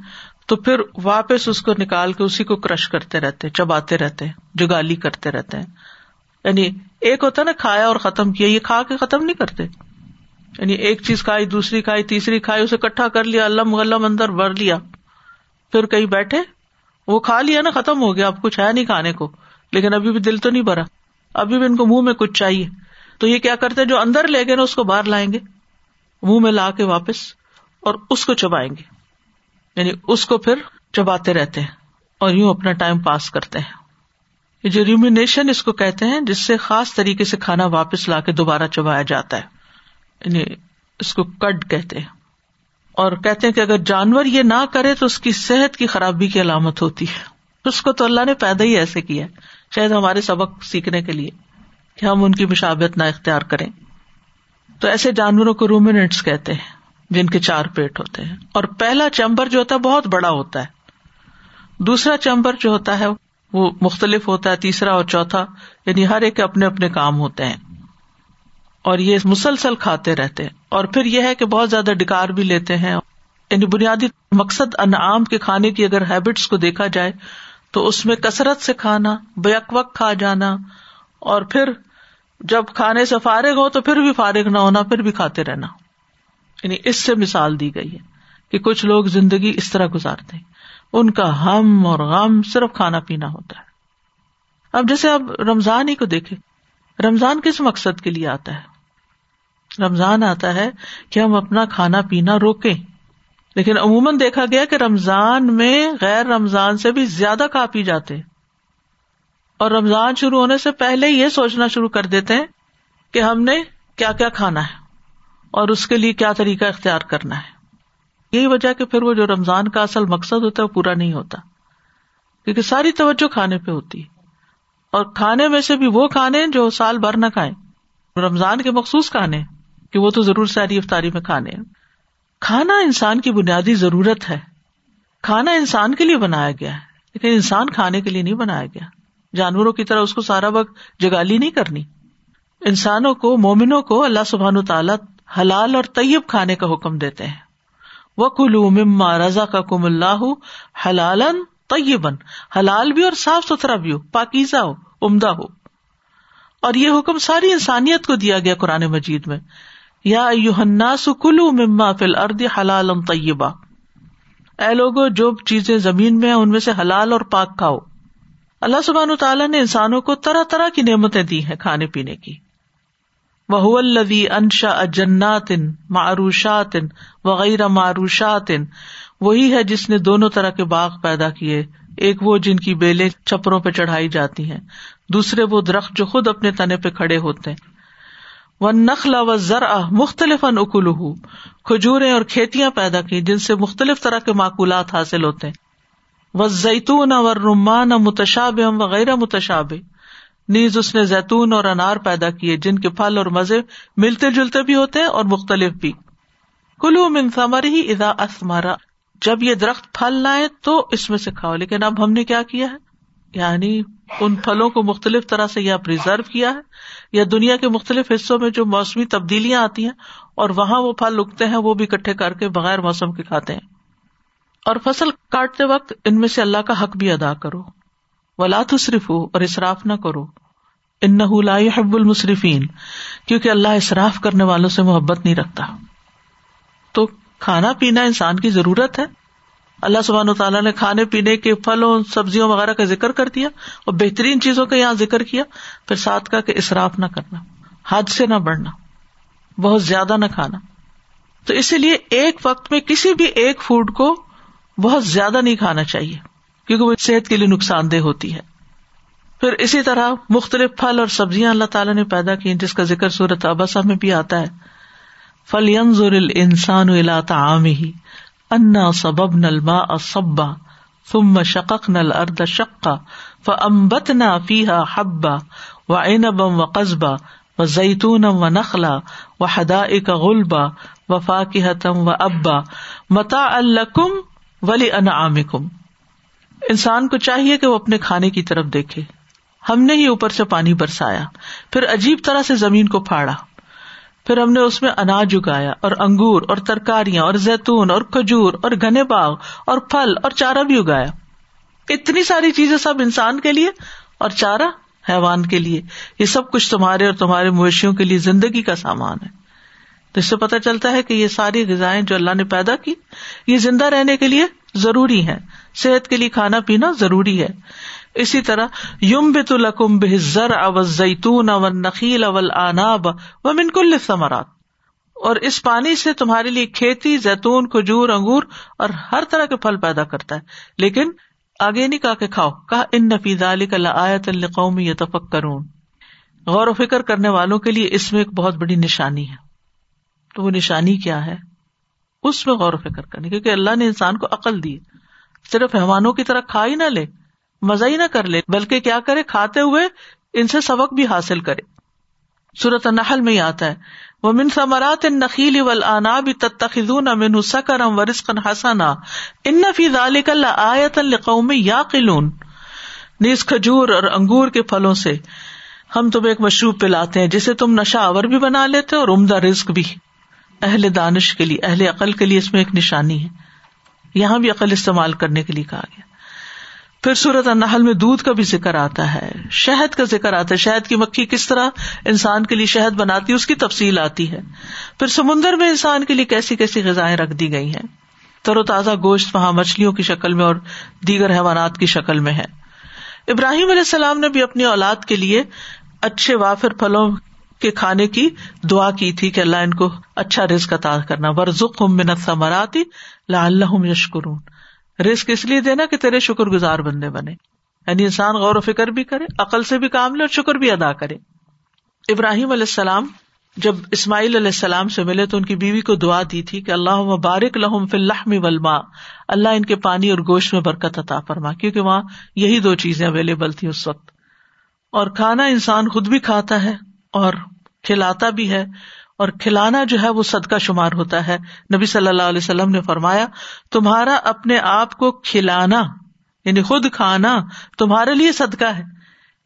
تو پھر واپس اس کو نکال کے اسی کو کرش کرتے رہتے چباتے رہتے جگالی کرتے رہتے ہیں۔ یعنی ایک ہوتا نا کھایا اور ختم کیا، یہ کھا کے ختم نہیں کرتے۔ یعنی ایک چیز کھائی، دوسری کھائی، تیسری کھائی، اسے کٹھا کر لیا اللہ غلم اندر بھر لیا۔ پھر کہیں بیٹھے، وہ کھا لیا نا، ختم ہو گیا، اب کچھ ہے نہیں کھانے کو۔ لیکن ابھی بھی دل تو نہیں بھرا۔ ابھی بھی ان کو منہ میں کچھ چاہیے۔ تو یہ کیا کرتے جو اندر لے گئے نا، اس کو باہر لائیں گے۔ منہ میں لا کے واپس اور اس کو چبائیں گے۔ یعنی اس کو پھر چباتے رہتے ہیں اور یوں اپنا ٹائم پاس کرتے ہیں۔ جو ریمینیشن اس کو کہتے ہیں، جس سے خاص طریقے سے کھانا واپس لا کے دوبارہ چبایا جاتا ہے۔ یعنی اس کو کڈ کہتے ہیں۔ اور کہتے ہیں کہ اگر جانور یہ نہ کرے تو اس کی صحت کی خرابی کی علامت ہوتی ہے۔ اس کو تو اللہ نے پیدا ہی ایسے کیا شاید ہمارے سبق سیکھنے کے لیے کہ ہم ان کی مشابت نہ اختیار کریں۔ تو ایسے جانوروں کو رومینٹس کہتے ہیں، جن کے چار پیٹ ہوتے ہیں۔ اور پہلا چمبر جو ہوتا ہے، بہت بڑا ہوتا ہے۔ دوسرا چمبر جو ہوتا ہے وہ مختلف ہوتا ہے، تیسرا اور چوتھا یعنی ہر ایک اپنے اپنے کام ہوتے ہیں۔ اور یہ مسلسل کھاتے رہتے ہیں۔ اور پھر یہ ہے کہ بہت زیادہ ڈکار بھی لیتے ہیں۔ یعنی بنیادی مقصد انعام کے کھانے کی اگر ہیبٹس کو دیکھا جائے، تو اس میں کثرت سے کھانا بیک وقت کھا جانا، اور پھر جب کھانے سے فارغ ہو تو پھر بھی فارغ نہ ہونا، پھر بھی کھاتے رہنا۔ یعنی اس سے مثال دی گئی ہے کہ کچھ لوگ زندگی اس طرح گزارتے ہیں۔ ان کا ہم اور غم صرف کھانا پینا ہوتا ہے۔ اب جیسے اب رمضان ہی کو دیکھے رمضان کس مقصد کے لیے آتا ہے؟ رمضان آتا ہے کہ ہم اپنا کھانا پینا روکیں۔ لیکن عموماً دیکھا گیا کہ رمضان میں غیر رمضان سے بھی زیادہ کھا پی جاتے اور رمضان شروع ہونے سے پہلے یہ سوچنا شروع کر دیتے ہیں کہ ہم نے کیا کیا کھانا ہے اور اس کے لیے کیا طریقہ اختیار کرنا ہے۔ یہی وجہ کہ پھر وہ جو رمضان کا اصل مقصد ہوتا ہے وہ پورا نہیں ہوتا۔ کیونکہ ساری توجہ کھانے پہ ہوتی۔ ہے اور کھانے میں سے بھی وہ کھانے جو سال بھر نہ کھائیں۔ رمضان کے مخصوص کھانے کہ وہ تو ضرور ساری افطاری میں کھانے کھانا انسان کی بنیادی ضرورت ہے۔ کھانا انسان کے لیے بنایا گیا ہے، لیکن انسان کھانے کے لیے نہیں بنایا گیا۔ جانوروں کی طرح اس کو سارا وقت جگالی نہیں کرنی۔ انسانوں کو، مومنوں کو اللہ سبحان و تعالیٰ حلال اور طیب کھانے کا حکم دیتے ہیں۔ وہ کلو مما رضا کا کم اللہ حلال طیبن حلال بھی اور صاف ستھرا بھی ہو، پاکیزہ ہو، عمدہ ہو۔ اور یہ حکم ساری انسانیت کو دیا گیا قرآن مجید میں۔ یا کلو مما فل ارد حلال طیبہ اے لوگو، جو چیزیں زمین میں ان میں سے حلال اور پاک کھاؤ۔ اللہ سبحان تعالیٰ نے انسانوں کو طرح طرح کی نعمتیں دی ہیں کھانے پینے کی۔ وہ الدی انشا اجنات معروشات وغیرہ معروشات، وہی ہے جس نے دونوں طرح کے باغ پیدا کیے، ایک وہ جن کی بیلیں چپروں پہ چڑھائی جاتی ہیں، دوسرے وہ درخت جو خود اپنے تنے پہ کھڑے ہوتے ہیں۔ وہ نخل و ذرا مختلف ان اکول کھجورے اور کھیتیاں پیدا کی جن سے مختلف طرح کے معقولات حاصل ہوتے ہیں۔ وہ زیتون اور رمان متشاب وغیرہ متشاب نیز اس نے زیتون اور انار پیدا کیے جن کے پھل اور مزے ملتے جلتے بھی ہوتے ہیں اور مختلف بھی۔ کلو من ثمر ہی ادا اسمارا جب یہ درخت پھل لائے تو اس میں سے کھاؤ۔ لیکن اب ہم نے کیا کیا ہے؟ یعنی ان پھلوں کو مختلف طرح سے یا پرزرو کیا ہے، یا دنیا کے مختلف حصوں میں جو موسمی تبدیلیاں آتی ہیں اور وہاں وہ پھل اگتے ہیں، وہ بھی اکٹھے کر کے بغیر موسم کے کھاتے ہیں۔ اور فصل کاٹتے وقت ان میں سے اللہ کا حق بھی ادا کرو۔ ولا صرف ہو اور اصراف نہ کرو۔ ان حب المصرفین کیونکہ اللہ اصراف کرنے والوں سے محبت نہیں رکھتا۔ تو کھانا پینا انسان کی ضرورت ہے۔ اللہ سبحان و تعالیٰ نے کھانے پینے کے پھلوں، سبزیوں وغیرہ کا ذکر کر دیا اور بہترین چیزوں کا یہاں ذکر کیا۔ پھر ساتھ کا کہ اصراف نہ کرنا، حد سے نہ بڑھنا، بہت زیادہ نہ کھانا۔ تو اسی لیے ایک وقت میں کسی بھی ایک فوڈ کو بہت زیادہ نہیں کھانا چاہیے، کیونکہ وہ صحت کے لیے نقصان دہ ہوتی ہے۔ پھر اسی طرح مختلف پھل اور سبزیاں اللہ تعالیٰ نے پیدا کی جس کا ذکر صورت ابسا میں بھی آتا ہے۔ فل ینزر انسان تعام ہی انا سبب نل ما ثم شقق نل ارد شقا ف امبت نا فیحا حبا و اینبم و قصبہ و و نخلا و حدا اک غلبا و فاقم و ابا متا الکم ولی انعام انسان کو چاہیے کہ وہ اپنے کھانے کی طرف دیکھے۔ ہم نے ہی اوپر سے پانی برسایا۔ پھر عجیب طرح سے زمین کو پھاڑا۔ پھر ہم نے اس میں اناج اگایا اور انگور اور ترکاریاں اور زیتون اور کھجور اور گھنے باغ اور پھل اور چارہ بھی اگایا۔ اتنی ساری چیزیں سب انسان کے لیے اور چارہ حیوان کے لیے۔ یہ سب کچھ تمہارے اور تمہارے مویشیوں کے لیے زندگی کا سامان ہے۔ تو اس سے پتا چلتا ہے کہ یہ ساری غذائیں جو اللہ نے پیدا کی، یہ زندہ رہنے کے لیے ضروری ہے صحت کے لیے کھانا پینا ضروری ہے۔ اسی طرح یوم بت القم بزر اول زیتون اول نقیل اول آناب و منکل ثمرات اور اس پانی سے تمہارے لیے کھیتی، زیتون، کھجور، انگور اور ہر طرح کے پھل پیدا کرتا ہے۔ لیکن آگے نہیں کہا کہ کھاؤ، کہا، ان نفیز علی کا آیت القوم یہ تفک کروں غور و فکر کرنے والوں کے لیے اس میں ایک بہت بڑی نشانی ہے۔ تو وہ نشانی کیا ہے؟ اس میں غور و فکر کرنے، کیونکہ اللہ نے انسان کو عقل دی۔ صرف مہمانوں کی طرح کھا ہی نہ لے۔ مزہ ہی نہ کر لے، بلکہ کیا کرے، کھاتے ہوئے ان سے سبق بھی حاصل کرے۔ صورت نحل میں ہی آتا ہے وہ من ثمرات ان نقیل ول آنا بھی تخون حسنا۔ ان فی ذالک آیت القوم یا قلون نیز کھجور اور انگور کے پھلوں سے ہم تمہیں ایک مشروب پلاتے ہیں، جسے تم نشہ آور بھی بنا لیتے اور عمدہ رزق بھی۔ اہل دانش کے لیے، اہل عقل کے لیے اس میں ایک نشانی ہے۔ یہاں بھی عقل استعمال کرنے کے لیے کہا گیا۔ پھر صورت النحل میں دودھ کا بھی ذکر آتا ہے، شہد کا ذکر آتا ہے۔ شہد کی مکھی کس طرح انسان کے لیے شہد بناتی ہے، اس کی تفصیل آتی ہے۔ پھر سمندر میں انسان کے لیے کیسی کیسی غذائیں رکھ دی گئی ہیں؟ تر و تازہ گوشت وہاں مچھلیوں کی شکل میں اور دیگر حیوانات کی شکل میں ہے۔ ابراہیم علیہ السلام نے بھی اپنی اولاد کے لیے اچھے وافر پھلوں کے کھانے کی دعا کی تھی کہ اللہ ان کو اچھا رزق عطا کرنا۔ ورژ منت ثمراتی لا اللہ یشکرون۔ رسک اس لیے دینا کہ تیرے شکر گزار بندے بنے۔ یعنی انسان غور و فکر بھی کرے، عقل سے بھی کام لے اور شکر بھی ادا کرے۔ ابراہیم علیہ السلام جب اسماعیل علیہ السلام سے ملے تو ان کی بیوی کو دعا دی تھی کہ اللہ مبارک لحم فلحم ولما اللہ ان کے پانی اور گوشت میں برکت عطا فرما، کیونکہ وہاں یہی دو چیزیں اویلیبل تھی اس وقت۔ اور کھانا انسان خود بھی کھاتا ہے اور کھلاتا بھی ہے۔ اور کھلانا جو ہے وہ صدقہ شمار ہوتا ہے۔ نبی صلی اللہ علیہ وسلم نے فرمایا، تمہارا اپنے آپ کو کھلانا یعنی خود کھانا تمہارے لیے صدقہ ہے۔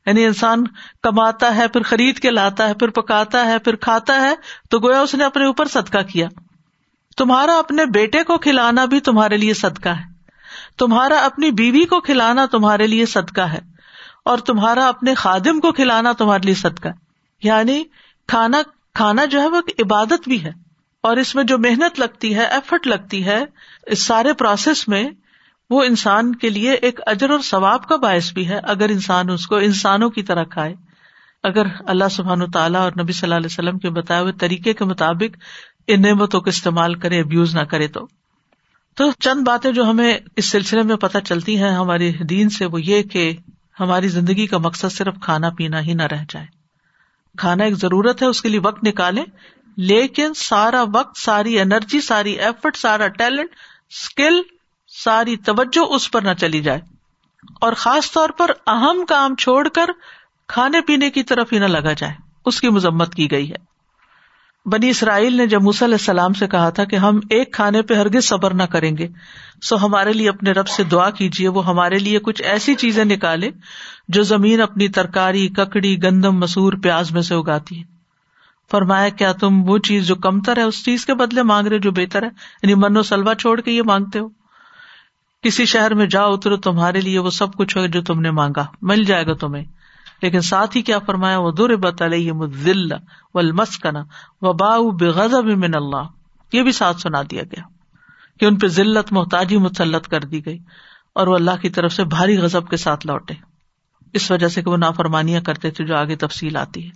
یعنی انسان کماتا ہے، پھر خرید کے لاتا ہے، پھر پکاتا ہے، پھر کھاتا ہے، تو گویا اس نے اپنے اوپر صدقہ کیا۔ تمہارا اپنے بیٹے کو کھلانا بھی تمہارے لیے صدقہ ہے۔ تمہارا اپنی بیوی کو کھلانا تمہارے لیے صدقہ ہے۔ اور تمہارا اپنے خادم کو کھلانا تمہارے لیے صدقہ یعنی کھانا کھانا جو ہے وہ ایک عبادت بھی ہے اور اس میں جو محنت لگتی ہے ایفرٹ لگتی ہے، اس سارے پروسیس میں وہ انسان کے لیے ایک اجر اور ثواب کا باعث بھی ہے۔ اگر انسان اس کو انسانوں کی طرح کھائے، اگر اللہ سبحان و تعالیٰ اور نبی صلی اللہ علیہ وسلم کے بتائے ہوئے طریقے کے مطابق ان نعمتوں کا استعمال کرے ابیوز نہ کرے تو۔ تو چند باتیں جو ہمیں اس سلسلے میں پتہ چلتی ہیں ہماری دین سے، وہ یہ کہ ہماری زندگی کا مقصد صرف کھانا پینا ہی نہ رہ جائے۔ کھانا ایک ضرورت ہے، اس کے لیے وقت نکالے لیکن سارا وقت، ساری انرجی، ساری ایفرٹ، سارا ٹیلنٹ اسکل ساری توجہ اس پر نہ چلی جائے۔ اور خاص طور پر اہم کام چھوڑ کر کھانے پینے کی طرف ہی نہ لگا جائے۔ اس کی مذمت کی گئی ہے۔ بنی اسرائیل نے جب علیہ السلام سے کہا تھا کہ ہم ایک کھانے پہ ہرگز صبر نہ کریں گے، سو ہمارے لیے اپنے رب سے دعا کیجیے وہ ہمارے لیے کچھ ایسی چیزیں نکالے جو زمین اپنی ترکاری، ککڑی، گندم، مسور، پیاز میں سے اگاتی ہے فرمایا، کیا تم وہ چیز جو کمتر ہے، اس چیز کے بدلے مانگ رہے جو بہتر ہے؟ یعنی من و سلوا چھوڑ کے یہ مانگتے ہو۔ کسی شہر میں جاؤ، اترو، تمہارے لیے وہ سب کچھ ہو جو تم نے مانگا، مل جائے گا تمہیں۔ لیکن ساتھ ہی کیا فرمایا؟ وہ در بت علیہ مسکنا و با من اللہ یہ بھی ساتھ سنا دیا گیا کہ ان پہ ذلت محتاجی مسلط کر دی گئی اور وہ اللہ کی طرف سے بھاری غزب کے ساتھ لوٹے۔ اس وجہ سے کہ وہ نافرمانیاں کرتے تھے جو آگے تفصیل آتی ہے۔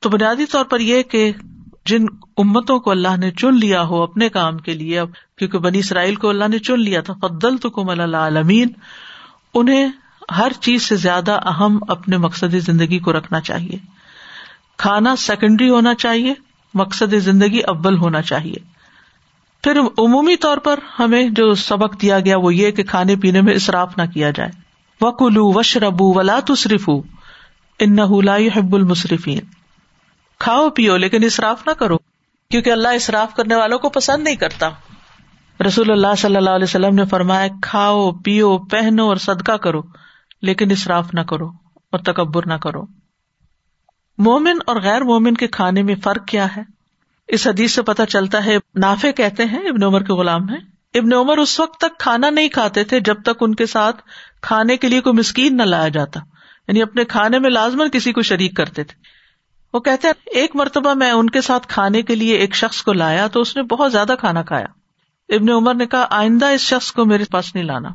تو بنیادی طور پر یہ کہ جن امتوں کو اللہ نے چن لیا ہو اپنے کام کے لیے کیونکہ بنی اسرائیل کو اللہ نے چن لیا تھا فدل تو کم اللہ عالمین انہیں ہر چیز سے زیادہ اہم اپنے مقصد زندگی کو رکھنا چاہیے۔ کھانا سیکنڈری ہونا چاہیے، مقصد زندگی اول ہونا چاہیے۔ پھر عمومی طور پر ہمیں جو سبق دیا گیا وہ یہ کہ کھانے پینے میں اصراف نہ کیا جائے۔ وکلو وش ربو ولا تصرف ان حب المصرفین کھاؤ پیو لیکن اصراف نہ کرو، کیونکہ اللہ اصراف کرنے والوں کو پسند نہیں کرتا۔ رسول اللہ صلی اللہ علیہ وسلم نے فرمایا، کھاؤ، پیو، پہنو اور صدقہ کرو۔ لیکن اصراف نہ کرو اور تکبر نہ کرو۔ مومن اور غیر مومن کے کھانے میں فرق کیا ہے؟ اس حدیث سے پتہ چلتا ہے نافے کہتے ہیں ابن عمر کے غلام ہیں۔ ابن عمر اس وقت تک کھانا نہیں کھاتے تھے جب تک ان کے ساتھ کھانے کے لیے کوئی مسکین نہ لایا جاتا۔ یعنی اپنے کھانے میں لازمن کسی کو شریک کرتے تھے۔ وہ کہتے ہیں، ایک مرتبہ میں ان کے ساتھ کھانے کے لیے ایک شخص کو لایا تو اس نے بہت زیادہ کھانا کھایا۔ ابن عمر نے کہا، آئندہ اس شخص کو میرے پاس نہیں لانا۔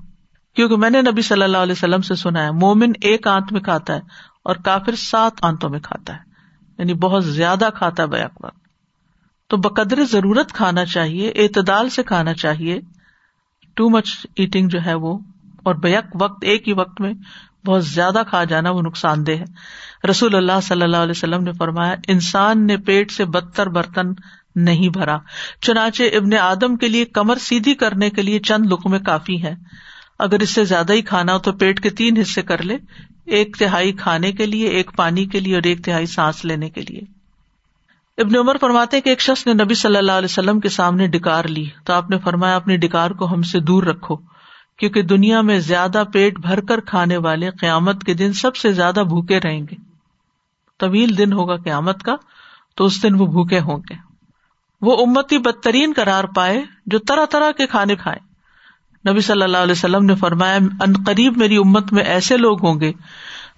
کیونکہ میں نے نبی صلی اللہ علیہ وسلم سے سنا ہے، مومن ایک آنت میں کھاتا ہے اور کافر سات آنتوں میں کھاتا ہے۔ یعنی بہت زیادہ کھاتا ہے بیک وقت تو بقدر ضرورت کھانا چاہیے، اعتدال سے کھانا چاہیے۔ ٹو مچ ایٹنگ جو ہے وہ، اور بیک وقت، ایک ہی وقت میں بہت زیادہ کھا جانا وہ نقصان دہ ہے۔ رسول اللہ صلی اللہ علیہ وسلم نے فرمایا، انسان نے پیٹ سے بدتر برتن نہیں بھرا۔ چنانچہ ابن آدم کے لیے کمر سیدھی کرنے کے لیے چند لقمے کافی ہے اگر اس سے زیادہ ہی کھانا ہو تو پیٹ کے تین حصے کر لے، ایک تہائی کھانے کے لیے، ایک پانی کے لیے، اور ایک تہائی سانس لینے کے لیے۔ ابن عمر فرماتے کہ ایک شخص نے نبی صلی اللہ علیہ وسلم کے سامنے ڈکار لی۔ تو آپ نے فرمایا، اپنی ڈکار کو ہم سے دور رکھو، کیونکہ دنیا میں زیادہ پیٹ بھر کر کھانے والے قیامت کے دن سب سے زیادہ بھوکے رہیں گے۔ طویل دن ہوگا قیامت کا، تو اس دن وہ بھوکے ہوں گے۔ وہ امتی بدترین قرار پائے جو طرح طرح کے کھانے کھائے۔ نبی صلی اللہ علیہ وسلم نے فرمایا، ان قریب میری امت میں ایسے لوگ ہوں گے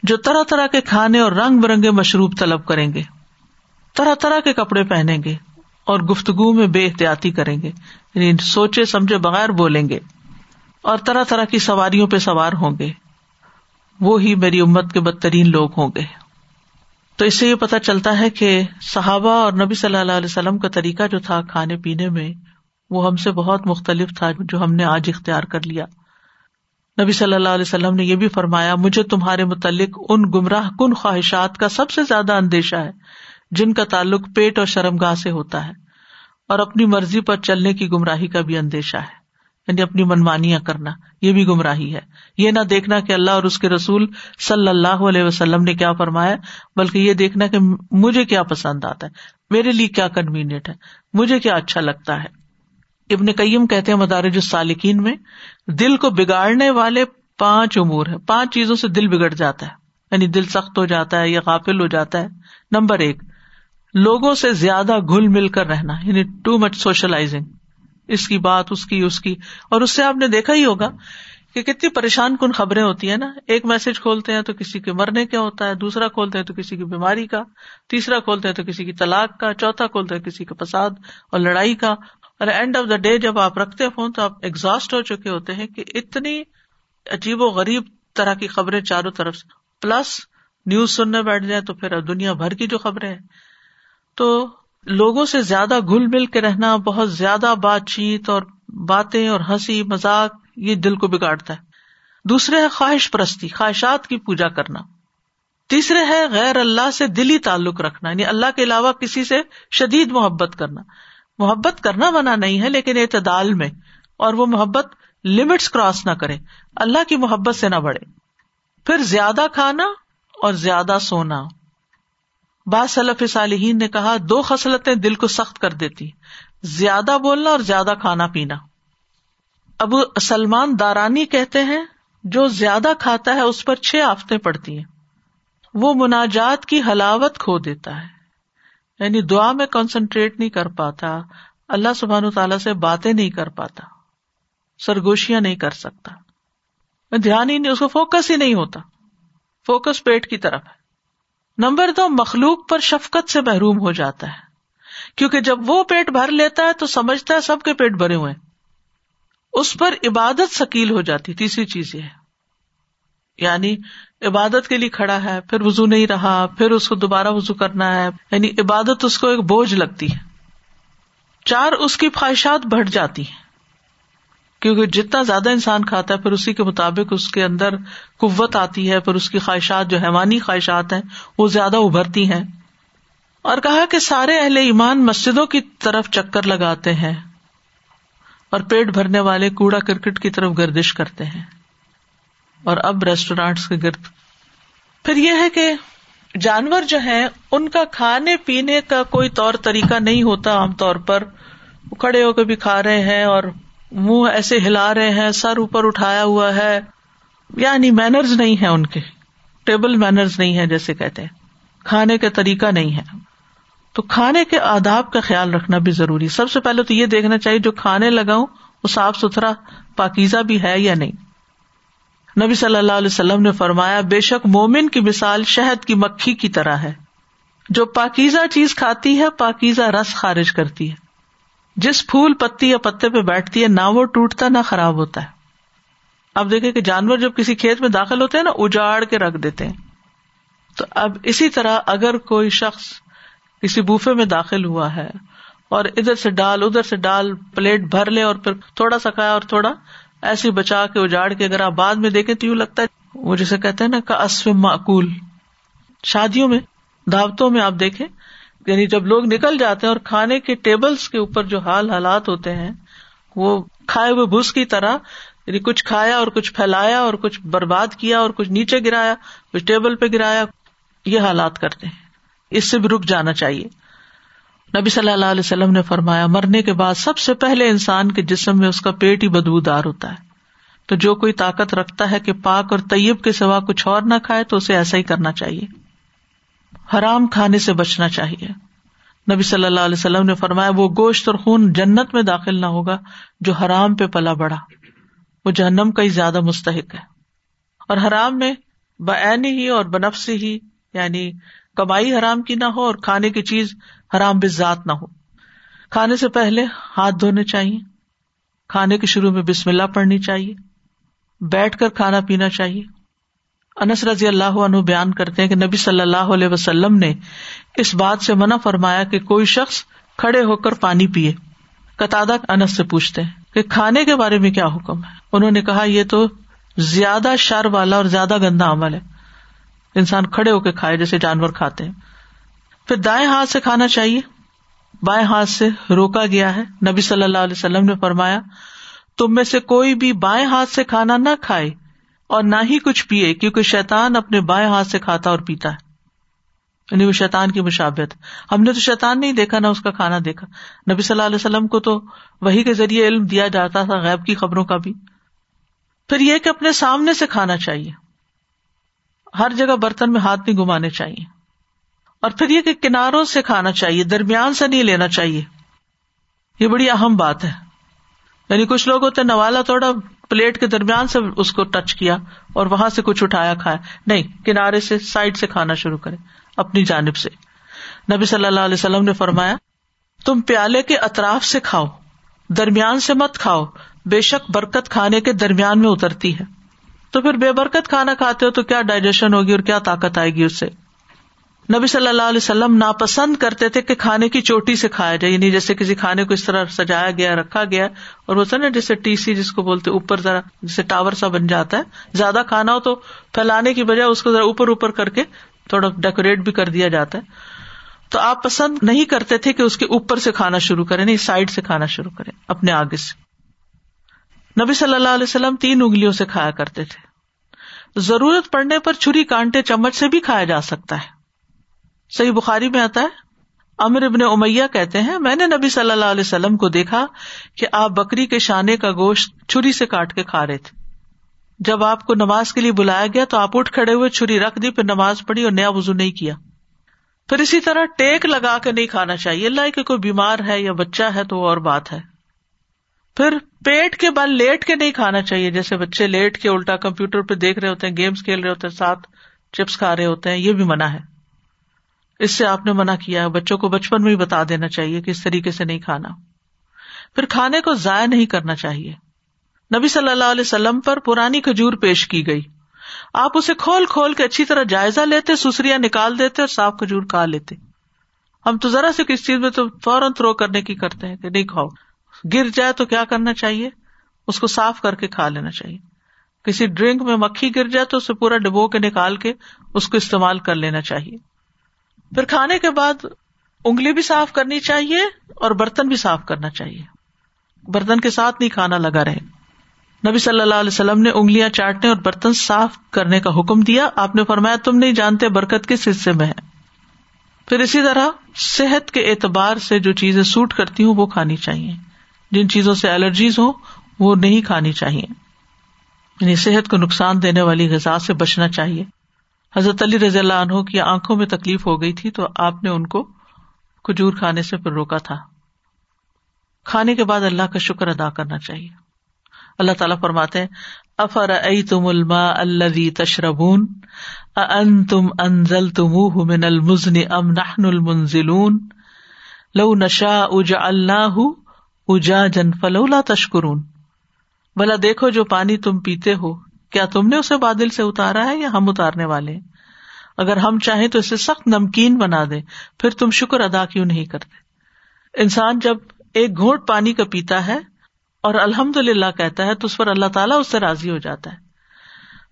جو طرح طرح کے کھانے اور رنگ برنگے مشروب طلب کریں گے، طرح طرح کے کپڑے پہنیں گے اور گفتگو میں بے احتیاطی کریں گے یعنی سوچے سمجھے بغیر بولیں گے اور طرح طرح کی سواریوں پہ سوار ہوں گے۔ وہ ہی میری امت کے بدترین لوگ ہوں گے۔ تو اس سے یہ پتا چلتا ہے کہ صحابہ اور نبی صلی اللہ علیہ وسلم کا طریقہ جو تھا کھانے پینے میں وہ ہم سے بہت مختلف تھا جو ہم نے آج اختیار کر لیا۔ نبی صلی اللہ علیہ وسلم نے یہ بھی فرمایا، مجھے تمہارے متعلق ان گمراہ کن خواہشات کا سب سے زیادہ اندیشہ ہے، جن کا تعلق پیٹ اور شرم گاہ سے ہوتا ہے، اور اپنی مرضی پر چلنے کی گمراہی کا بھی اندیشہ ہے۔ یعنی اپنی منمانیاں کرنا، یہ بھی گمراہی ہے۔ یہ نہ دیکھنا کہ اللہ اور اس کے رسول صلی اللہ علیہ وسلم نے کیا فرمایا، بلکہ یہ دیکھنا کہ مجھے کیا پسند آتا ہے، میرے لیے کیا کنوینئنٹ ہے، مجھے کیا اچھا لگتا ہے۔ ابن کئیم کہتے ہیں مدارج السالکین میں، دل کو بگاڑنے والے پانچ امور ہے پانچ چیزوں سے دل بگڑ جاتا ہے۔ یعنی دل سخت ہو جاتا ہے یا غافل ہو جاتا ہے۔ نمبر ایک، لوگوں سے زیادہ گل مل کر رہنا یعنی ٹو مچ سوشلائزنگ۔ اس کی بات، اس کی اس کی۔ اور اس سے آپ نے دیکھا ہی ہوگا کہ کتنی پریشان کن خبریں ہوتی ہیں نا۔ ایک میسج کھولتے ہیں تو کسی کے مرنے کا ہوتا ہے، دوسرا کھولتے ہیں تو کسی کی بیماری کا، تیسرا کھولتے ہیں تو کسی کی طلاق کا، چوتھا کھولتے ہیں کسی کا فساد اور لڑائی کا۔ اور اینڈ آف دا ڈے جب آپ رکھتے فون تو آپ ایگزاسٹ ہو چکے ہوتے ہیں کہ اتنی عجیب و غریب طرح کی خبریں چاروں طرف سے۔ پلس نیوز سننے بیٹھ جائیں تو پھر دنیا بھر کی جو خبریں ہیں۔ تو لوگوں سے زیادہ گل مل کے رہنا، بہت زیادہ بات چیت اور باتیں اور ہنسی مزاق یہ دل کو بگاڑتا ہے۔ دوسرے ہے خواہش پرستی، خواہشات کی پوجا کرنا۔ تیسرے ہے غیر اللہ سے دلی تعلق رکھنا یعنی اللہ کے علاوہ کسی سے شدید محبت کرنا۔ محبت کرنا منع نہیں ہے لیکن اعتدال میں اور وہ محبت لمٹس کراس نہ کرے۔ اللہ کی محبت سے نہ بڑھے۔ پھر زیادہ کھانا اور زیادہ سونا۔ بعض صلف صالحین نے کہا، دو خصلتیں دل کو سخت کر دیتی۔ زیادہ بولنا اور زیادہ کھانا پینا۔ ابو سلمان دارانی کہتے ہیں، جو زیادہ کھاتا ہے، اس پر چھ آفتے پڑتی ہیں۔ وہ مناجات کی حلاوت کھو دیتا ہے۔ یعنی دعا میں کانسنٹریٹ نہیں کر پاتا، اللہ سبحان تعالیٰ سے باتیں نہیں کر پاتا، سرگوشیاں نہیں کر سکتا۔ دھیان ہی نہیں، اس کو فوکس ہی نہیں ہوتا۔ فوکس پیٹ کی طرف ہے۔ نمبر دو، مخلوق پر شفقت سے محروم ہو جاتا ہے۔ کیونکہ جب وہ پیٹ بھر لیتا ہے تو سمجھتا ہے سب کے پیٹ بھرے ہوئے اس پر عبادت سکیل ہو جاتی، تیسری چیز یہ ہے۔ یعنی عبادت کے لیے کھڑا ہے، پھر وزو نہیں رہا، پھر اس کو دوبارہ وزو کرنا ہے یعنی عبادت اس کو ایک بوجھ لگتی ہے۔ چار، اس کی خواہشات بڑھ جاتی ہیں۔ کیونکہ جتنا زیادہ انسان کھاتا ہے، پھر اسی کے مطابق اس کے اندر قوت آتی ہے، پھر اس کی خواہشات جو حیوانی خواہشات ہیں، وہ زیادہ ابھرتی ہیں۔ اور کہا کہ سارے اہل ایمان مسجدوں کی طرف چکر لگاتے ہیں اور پیٹ بھرنے والے کوڑا کرکٹ کی طرف گردش کرتے ہیں۔ اور اب ریسٹورینٹس کے گرد۔ پھر یہ ہے کہ جانور جو ہے ان کا کھانے پینے کا کوئی طور طریقہ نہیں ہوتا عام طور پر۔ کھڑے ہو کے بھی کھا رہے ہیں اور منہ ایسے ہلا رہے ہیں، سر اوپر اٹھایا ہوا ہے۔ یعنی مینرز نہیں ہے ان کے۔ ٹیبل مینرز نہیں ہے جیسے کہتے ہیں۔ کھانے کا طریقہ نہیں ہے۔ تو کھانے کے آداب کا خیال رکھنا بھی ضروری۔ سب سے پہلے تو یہ دیکھنا چاہیے، جو کھانے لگاؤں، وہ صاف ستھرا پاکیزہ بھی ہے یا نہیں۔ نبی صلی اللہ علیہ وسلم نے فرمایا، بے شک مومن کی مثال شہد کی مکھی کی طرح ہے۔ جو پاکیزہ چیز کھاتی ہے، پاکیزہ رس خارج کرتی ہے۔ جس پھول پتی یا پتے پہ بیٹھتی ہے، نہ وہ ٹوٹتا نہ خراب ہوتا ہے۔ اب دیکھیں کہ جانور جب کسی کھیت میں داخل ہوتے ہیں نا، اجاڑ کے رکھ دیتے ہیں۔ تو اب اسی طرح اگر کوئی شخص کسی بوفے میں داخل ہوا ہے اور ادھر سے ڈال، ادھر سے ڈال، پلیٹ بھر لے اور پھر تھوڑا سا کھایا اور تھوڑا ایسی بچا کے اجاڑ کے اگر آپ بعد میں دیکھیں تو یوں لگتا ہے وہ جیسے کہتے ہیں نا کا اسفم معقول۔ شادیوں میں، دعوتوں میں آپ دیکھیں یعنی جب لوگ نکل جاتے ہیں اور کھانے کے ٹیبلس کے اوپر جو حال حالات ہوتے ہیں، وہ کھائے ہوئے بھوس کی طرح یعنی کچھ کھایا اور کچھ پھیلایا اور کچھ برباد کیا اور کچھ نیچے گرایا، کچھ ٹیبل پہ گرایا، یہ حالات کرتے ہیں۔ اس سے بھی رک جانا چاہیے۔ نبی صلی اللہ علیہ وسلم نے فرمایا، مرنے کے بعد سب سے پہلے انسان کے جسم میں اس کا پیٹ ہی بدبو دار ہوتا ہے۔ تو جو کوئی طاقت رکھتا ہے کہ پاک اور طیب کے سوا کچھ اور نہ کھائے، تو اسے ایسا ہی کرنا چاہیے۔ حرام کھانے سے بچنا چاہیے۔ نبی صلی اللہ علیہ وسلم نے فرمایا، وہ گوشت اور خون جنت میں داخل نہ ہوگا جو حرام پہ پلا بڑا۔ وہ جہنم کا ہی زیادہ مستحق ہے۔ اور حرام میں بعین ہی اور بنفسی ہی یعنی کمائی حرام کی نہ ہو اور کھانے کی چیز حرام بذات نہ ہو۔ کھانے سے پہلے ہاتھ دھونے چاہیے۔ کھانے کے شروع میں بسم اللہ پڑھنی چاہیے۔ بیٹھ کر کھانا پینا چاہیے۔ انس رضی اللہ عنہ بیان کرتے ہیں کہ نبی صلی اللہ علیہ وسلم نے اس بات سے منع فرمایا کہ کوئی شخص کھڑے ہو کر پانی پیے۔ قطع انس سے پوچھتے ہیں کہ کھانے کے بارے میں کیا حکم ہے؟ انہوں نے کہا، یہ تو زیادہ شر والا اور زیادہ گندا عمل ہے۔ انسان کھڑے ہو کے کھائے جیسے جانور کھاتے ہیں۔ پھر دائیں ہاتھ سے کھانا چاہیے۔ بائیں ہاتھ سے روکا گیا ہے۔ نبی صلی اللہ علیہ وسلم نے فرمایا، تم میں سے کوئی بھی بائیں ہاتھ سے کھانا نہ کھائے اور نہ ہی کچھ پیئے کیونکہ شیتان اپنے بائیں ہاتھ سے کھاتا اور پیتا ہے۔ یعنی وہ شیتان کی مشابت ہم نے تو شیتان نہیں دیکھا، نہ اس کا کھانا دیکھا۔ نبی صلی اللہ علیہ وسلم کو تو وہی کے ذریعے علم دیا جاتا تھا، غیب کی خبروں کا بھی۔ پھر یہ کہ اپنے سامنے سے کھانا چاہیے۔ ہر جگہ برتن میں ہاتھ نہیں گمانے چاہیے۔ اور پھر یہ کہ کناروں سے کھانا چاہیے، درمیان سے نہیں لینا چاہیے۔ یہ بڑی اہم بات ہے۔ یعنی کچھ لوگ ہوتے نوالا توڑا، پلیٹ کے درمیان سے اس کو ٹچ کیا اور وہاں سے کچھ اٹھایا کھایا۔ نہیں، کنارے سے، سائڈ سے کھانا شروع کرے اپنی جانب سے۔ نبی صلی اللہ علیہ وسلم نے فرمایا، تم پیالے کے اطراف سے کھاؤ، درمیان سے مت کھاؤ، بے شک برکت کھانے کے درمیان میں اترتی ہے۔ تو پھر بے برکت کھانا کھاتے ہو تو کیا ڈائجیشن ہوگی اور کیا طاقت آئے گی اس سے؟ نبی صلی اللہ علیہ وسلم ناپسند کرتے تھے کہ کھانے کی چوٹی سے کھایا جائے یعنی جیسے کسی کھانے کو اس طرح سجایا گیا، رکھا گیا، اور وہ نا جیسے ٹی سی جس کو بولتے اوپر ذرا، جیسے ٹاور سا بن جاتا ہے۔ زیادہ کھانا ہو تو پھیلانے کی بجائے اس کو ذرا اوپر اوپر کر کے تھوڑا ڈیکوریٹ بھی کر دیا جاتا ہے۔ تو آپ پسند نہیں کرتے تھے کہ اس کے اوپر سے کھانا شروع کرے نہیں، سائڈ سے کھانا شروع کرے اپنے آگے سے۔ نبی صلی اللہ علیہ وسلم تین انگلیوں سے کھایا کرتے تھے۔ ضرورت پڑنے پر چھری کانٹے چمچ سے بھی کھایا جا سکتا ہے۔ صحیح بخاری میں آتا ہے امر ابن امیا کہتے ہیں، میں نے نبی صلی اللہ علیہ وسلم کو دیکھا کہ آپ بکری کے شانے کا گوشت چھری سے کاٹ کے کھا رہے تھے۔ جب آپ کو نماز کے لیے بلایا گیا تو آپ اٹھ کھڑے ہوئے چھری رکھ دی، پھر نماز پڑھی اور نیا وزو نہیں کیا۔ پھر اسی طرح ٹیک لگا کے نہیں کھانا چاہیے۔ اللہ کہ کوئی بیمار ہے یا بچہ ہے تو وہ اور بات ہے۔ پھر پیٹ کے بل لیٹ کے نہیں کھانا چاہیے، جیسے بچے لیٹ کے الٹا کمپیوٹر پہ دیکھ رہے ہوتے ہیں گیمس کھیل رہے ہوتے ہیں، ساتھ چپس کھا رہے ہوتے ہیں، یہ بھی منع ہے۔ اس سے آپ نے منع کیا بچوں کو بچپن میں ہی بتا دینا چاہیے کہ اس طریقے سے نہیں کھانا۔ پھر کھانے کو ضائع نہیں کرنا چاہیے۔ نبی صلی اللہ علیہ وسلم پر پرانی کھجور پیش کی گئی۔ آپ اسے کھول کھول کے اچھی طرح جائزہ لیتے سسریاں نکال دیتے اور صاف کھجور کھا لیتے۔ ہم تو ذرا سے کس چیز میں تو فوراً تھرو کرنے کی کرتے ہیں کہ نہیں کھاؤ۔ گر جائے تو کیا کرنا چاہیے؟ اس کو صاف کر کے کھا لینا چاہیے۔ کسی ڈرنک میں مکھی گر جائے تو اسے پورا ڈبو کے نکال کے اس کو استعمال کر لینا چاہیے۔ پھر کھانے کے بعد انگلی بھی صاف کرنی چاہیے اور برتن بھی صاف کرنا چاہیے۔ برتن کے ساتھ نہیں کھانا لگا رہے۔ نبی صلی اللہ علیہ وسلم نے انگلیاں چاٹنے اور برتن صاف کرنے کا حکم دیا۔ آپ نے فرمایا، تم نہیں جانتے برکت کس حصے میں ہے۔ پھر اسی طرح صحت کے اعتبار سے جو چیزیں سوٹ کرتی ہوں، وہ کھانی چاہیے۔ جن چیزوں سے الرجیز ہو وہ نہیں کھانی چاہیے۔ یعنی صحت کو نقصان دینے والی غذا سے بچنا چاہیے۔ حضرت علی رضی اللہ عنہ کی آنکھوں میں تکلیف ہو گئی تھی تو آپ نے ان کو کھجور کھانے سے پھر روکا تھا۔ کھانے کے بعد اللہ کا شکر ادا کرنا چاہیے۔ اللہ تعالیٰ فرماتے افر ائی تم الما اللہ تشربون؟ ان تم انزل تم من المزن ام نحن المنزلون؟ لو نشا اجا اللہ اجا جن فلولا تشکرون۔ بلا دیکھو جو پانی تم پیتے ہو کیا تم نے اسے بادل سے اتارا ہے یا ہم اتارنے والے اگر ہم چاہیں تو اسے سخت نمکین بنا دے پھر تم شکر ادا کیوں نہیں کرتے؟ انسان جب ایک گھونٹ پانی کا پیتا ہے اور الحمد للہ کہتا ہے تو اس پر اللہ تعالیٰ اس سے راضی ہو جاتا ہے۔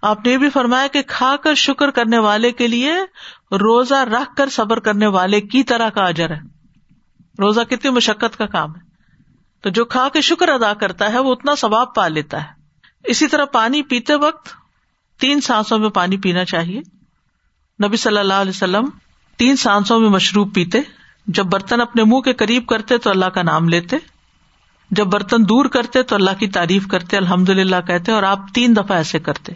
آپ نے یہ بھی فرمایا کہ کھا کر شکر کرنے والے کے لیے روزہ رکھ کر صبر کرنے والے کی طرح کا اجر ہے۔ روزہ کتنی مشقت کا کام ہے۔ تو جو کھا کے شکر ادا کرتا ہے وہ اتنا ثواب پا لیتا ہے۔ اسی طرح پانی پیتے وقت تین سانسوں میں پانی پینا چاہیے۔ نبی صلی اللہ علیہ وسلم تین سانسوں میں مشروب پیتے۔ جب برتن اپنے منہ کے قریب کرتے تو اللہ کا نام لیتے۔ جب برتن دور کرتے تو اللہ کی تعریف کرتے۔ الحمد للہ کہتے اور آپ تین دفعہ ایسے کرتے۔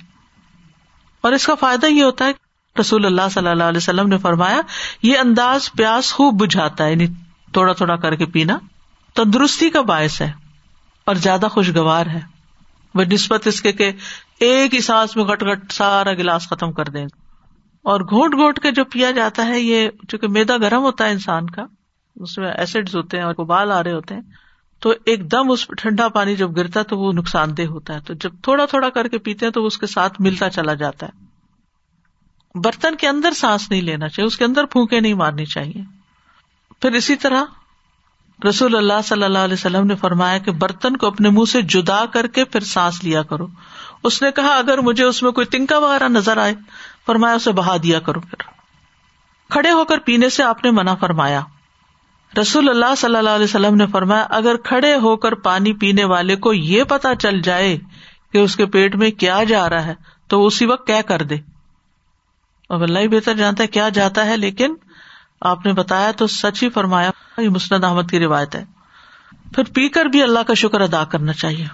اور اس کا فائدہ یہ ہوتا ہے رسول اللہ صلی اللہ علیہ وسلم نے فرمایا، یہ انداز پیاس خوب بجھاتا ہے یعنی تھوڑا تھوڑا کر کے پینا۔ تندرستی کا باعث ہے اور زیادہ خوشگوار ہے۔ وہ نسبت اس کے کہ ایک ہی سانس میں گٹ گٹ سارا گلاس ختم کر دیں اور گھونٹ گھونٹ کے جو پیا جاتا ہے یہ چونکہ میدا گرم ہوتا ہے انسان کا، اس میں ایسڈ ہوتے ہیں اور ابال آ رہے ہوتے ہیں، تو ایک دم اس ٹھنڈا پانی جب گرتا ہے تو وہ نقصان دہ ہوتا ہے۔ تو جب تھوڑا تھوڑا کر کے پیتے ہیں تو اس کے ساتھ ملتا چلا جاتا ہے۔ برتن کے اندر سانس نہیں لینا چاہیے، اس کے اندر پھونکے نہیں مارنی چاہیے۔ پھر اسی طرح رسول اللہ صلی اللہ علیہ وسلم نے فرمایا کہ برتن کو اپنے منہ سے جدا کر کے پھر سانس لیا کرو۔ اس نے کہا، اگر مجھے اس میں کوئی تنکا وغیرہ نظر آئے، فرمایا اسے بہا دیا کرو پھر۔ کھڑے ہو کر پینے سے آپ نے منع فرمایا۔ رسول اللہ صلی اللہ علیہ وسلم نے فرمایا، اگر کھڑے ہو کر پانی پینے والے کو یہ پتا چل جائے کہ اس کے پیٹ میں کیا جا رہا ہے، تو اسی وقت کیا کر دے۔ اب اللہ ہی بہتر جانتا ہے کیا جاتا ہے، لیکن آپ نے بتایا تو سچ ہی فرمایا، یہ مسند احمد کی روایت ہے۔ پھر پی کر بھی اللہ کا شکر ادا کرنا چاہیے۔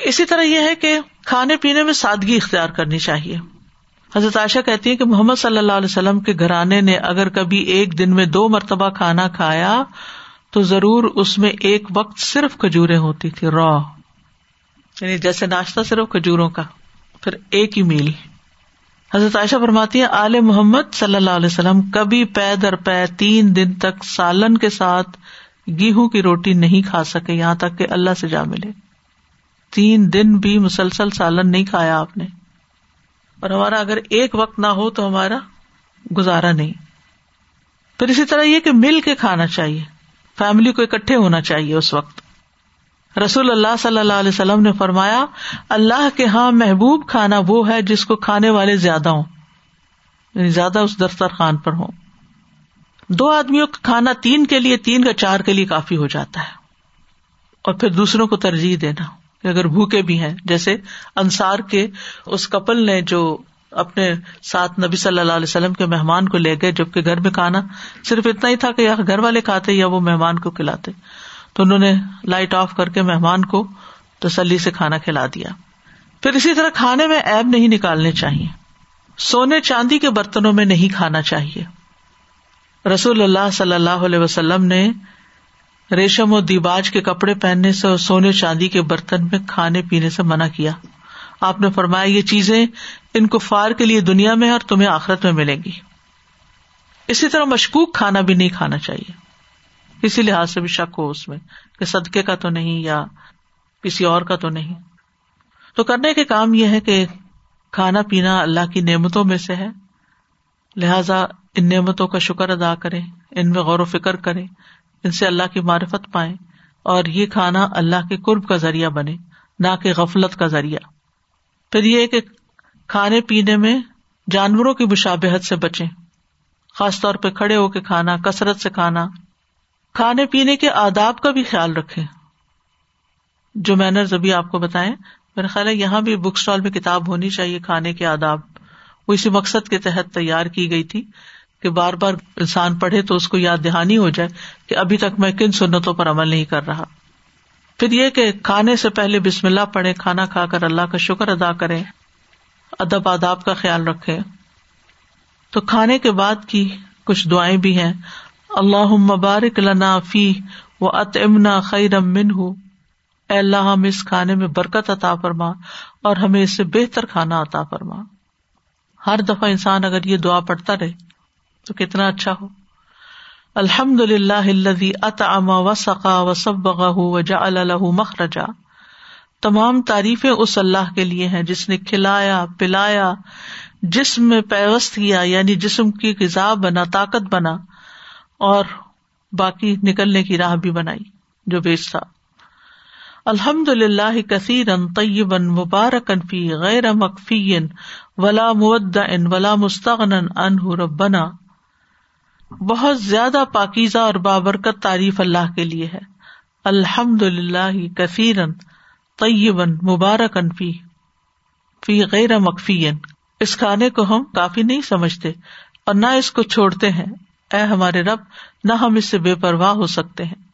اسی طرح یہ ہے کہ کھانے پینے میں سادگی اختیار کرنی چاہیے۔ حضرت عائشہ کہتی ہے کہ محمد صلی اللہ علیہ وسلم کے گھرانے نے اگر کبھی ایک دن میں دو مرتبہ کھانا کھایا، تو ضرور اس میں ایک وقت صرف کھجورے ہوتی تھی را یعنی جیسے ناشتہ صرف کھجوروں کا، پھر ایک ہی میل۔ حضرت عائشہ فرماتی ہے آل محمد صلی اللہ علیہ وسلم کبھی پے در پے تین دن تک سالن کے ساتھ گیہوں کی روٹی نہیں کھا سکے، یہاں تک کہ اللہ سے جا ملے۔ تین دن بھی مسلسل سالن نہیں کھایا آپ نے۔ اور ہمارا اگر ایک وقت نہ ہو تو ہمارا گزارا نہیں۔ پھر اسی طرح یہ کہ مل کے کھانا چاہیے۔ فیملی کو اکٹھے ہونا چاہیے اس وقت۔ رسول اللہ صلی اللہ علیہ وسلم نے فرمایا، اللہ کے ہاں محبوب کھانا وہ ہے جس کو کھانے والے زیادہ ہوں یعنی زیادہ اس دسترخوان پر ہوں۔ دو آدمیوں کا کھانا تین کے لیے تین کا چار کے لیے کافی ہو جاتا ہے۔ اور پھر دوسروں کو ترجیح دینا اگر بھوکے بھی ہیں، جیسے انصار کے اس کپل نے جو اپنے ساتھ نبی صلی اللہ علیہ وسلم کے مہمان کو لے گئے جبکہ گھر میں کھانا صرف اتنا ہی تھا کہ یا گھر والے کھاتے یا وہ مہمان کو کھلاتے۔ تو انہوں نے لائٹ آف کر کے مہمان کو تسلی سے کھانا کھلا دیا۔ پھر اسی طرح کھانے میں ایب نہیں نکالنے چاہیے۔ سونے چاندی کے برتنوں میں نہیں کھانا چاہیے۔ رسول اللہ صلی اللہ علیہ وسلم نے ریشم و دیباج کے کپڑے پہننے سے اور سونے چاندی کے برتن میں کھانے پینے سے منع کیا۔ آپ نے فرمایا، یہ چیزیں ان کو فار کے لیے دنیا میں اور تمہیں آخرت میں ملے گی۔ اسی طرح مشکوک کھانا بھی نہیں کھانا چاہیے۔ اسی لحاظ سے بھی شک ہو اس میں کہ صدقے کا تو نہیں یا کسی اور کا تو نہیں۔ تو کرنے کے کام یہ ہے کہ کھانا پینا اللہ کی نعمتوں میں سے ہے۔ لہذا ان نعمتوں کا شکر ادا کرے ان میں غور و فکر کرے ان سے اللہ کی معرفت پائے اور یہ کھانا اللہ کے قرب کا ذریعہ بنے، نہ کہ غفلت کا ذریعہ۔ پھر یہ کہ کھانے پینے میں جانوروں کی مشابہت سے بچے خاص طور پہ کھڑے ہو کے کھانا، کثرت سے کھانا کھانے پینے کے آداب کا بھی خیال رکھے جو مینرز ابھی آپ کو بتائیں، میرا خیال ہے یہاں بھی بک اسٹال میں کتاب ہونی چاہیے کھانے کے آداب۔ وہ اسی مقصد کے تحت تیار کی گئی تھی کہ بار بار انسان پڑھے تو اس کو یاد دہانی ہو جائے کہ ابھی تک میں کن سنتوں پر عمل نہیں کر رہا۔ پھر یہ کہ کھانے سے پہلے بسم اللہ پڑھے کھانا کھا کر اللہ کا شکر ادا کرے ادب آداب کا خیال رکھے تو کھانے کے بعد کی کچھ دعائیں بھی ہیں۔ اللہ مبارک لنا فی و ات امنا خیر امن ہوں اے اللہ، ہم اس کھانے میں برکت عطا فرما اور ہمیں اس سے بہتر کھانا عطا فرما۔ ہر دفعہ انسان اگر یہ دعا پڑتا رہے تو کتنا اچھا ہو۔ الحمد للہ اط اما و سقا و سب بغا و جا اللہ مخرجا۔ تمام تعریفیں اس اللہ کے لیے ہیں جس نے کھلایا، پلایا، جسم میں پیوست کیا یعنی جسم کی غذا بنا، طاقت بنا۔ اور باقی نکلنے کی راہ بھی بنائی، جو بیچ تھا۔ الحمد للہ کثیر طیبن مبارکن فی غیر مکفی ولا مد ان ولا مستغن ان ربنا۔ بہت زیادہ پاکیزہ اور بابرکت تعریف اللہ کے لیے ہے۔ الحمد للہ کثیرن طیبن مبارک انفی فی غیر مکفی اس کھانے کو ہم کافی نہیں سمجھتے اور نہ اس کو چھوڑتے ہیں۔ اے ہمارے رب، نہ ہم اس سے بے پرواہ ہو سکتے ہیں۔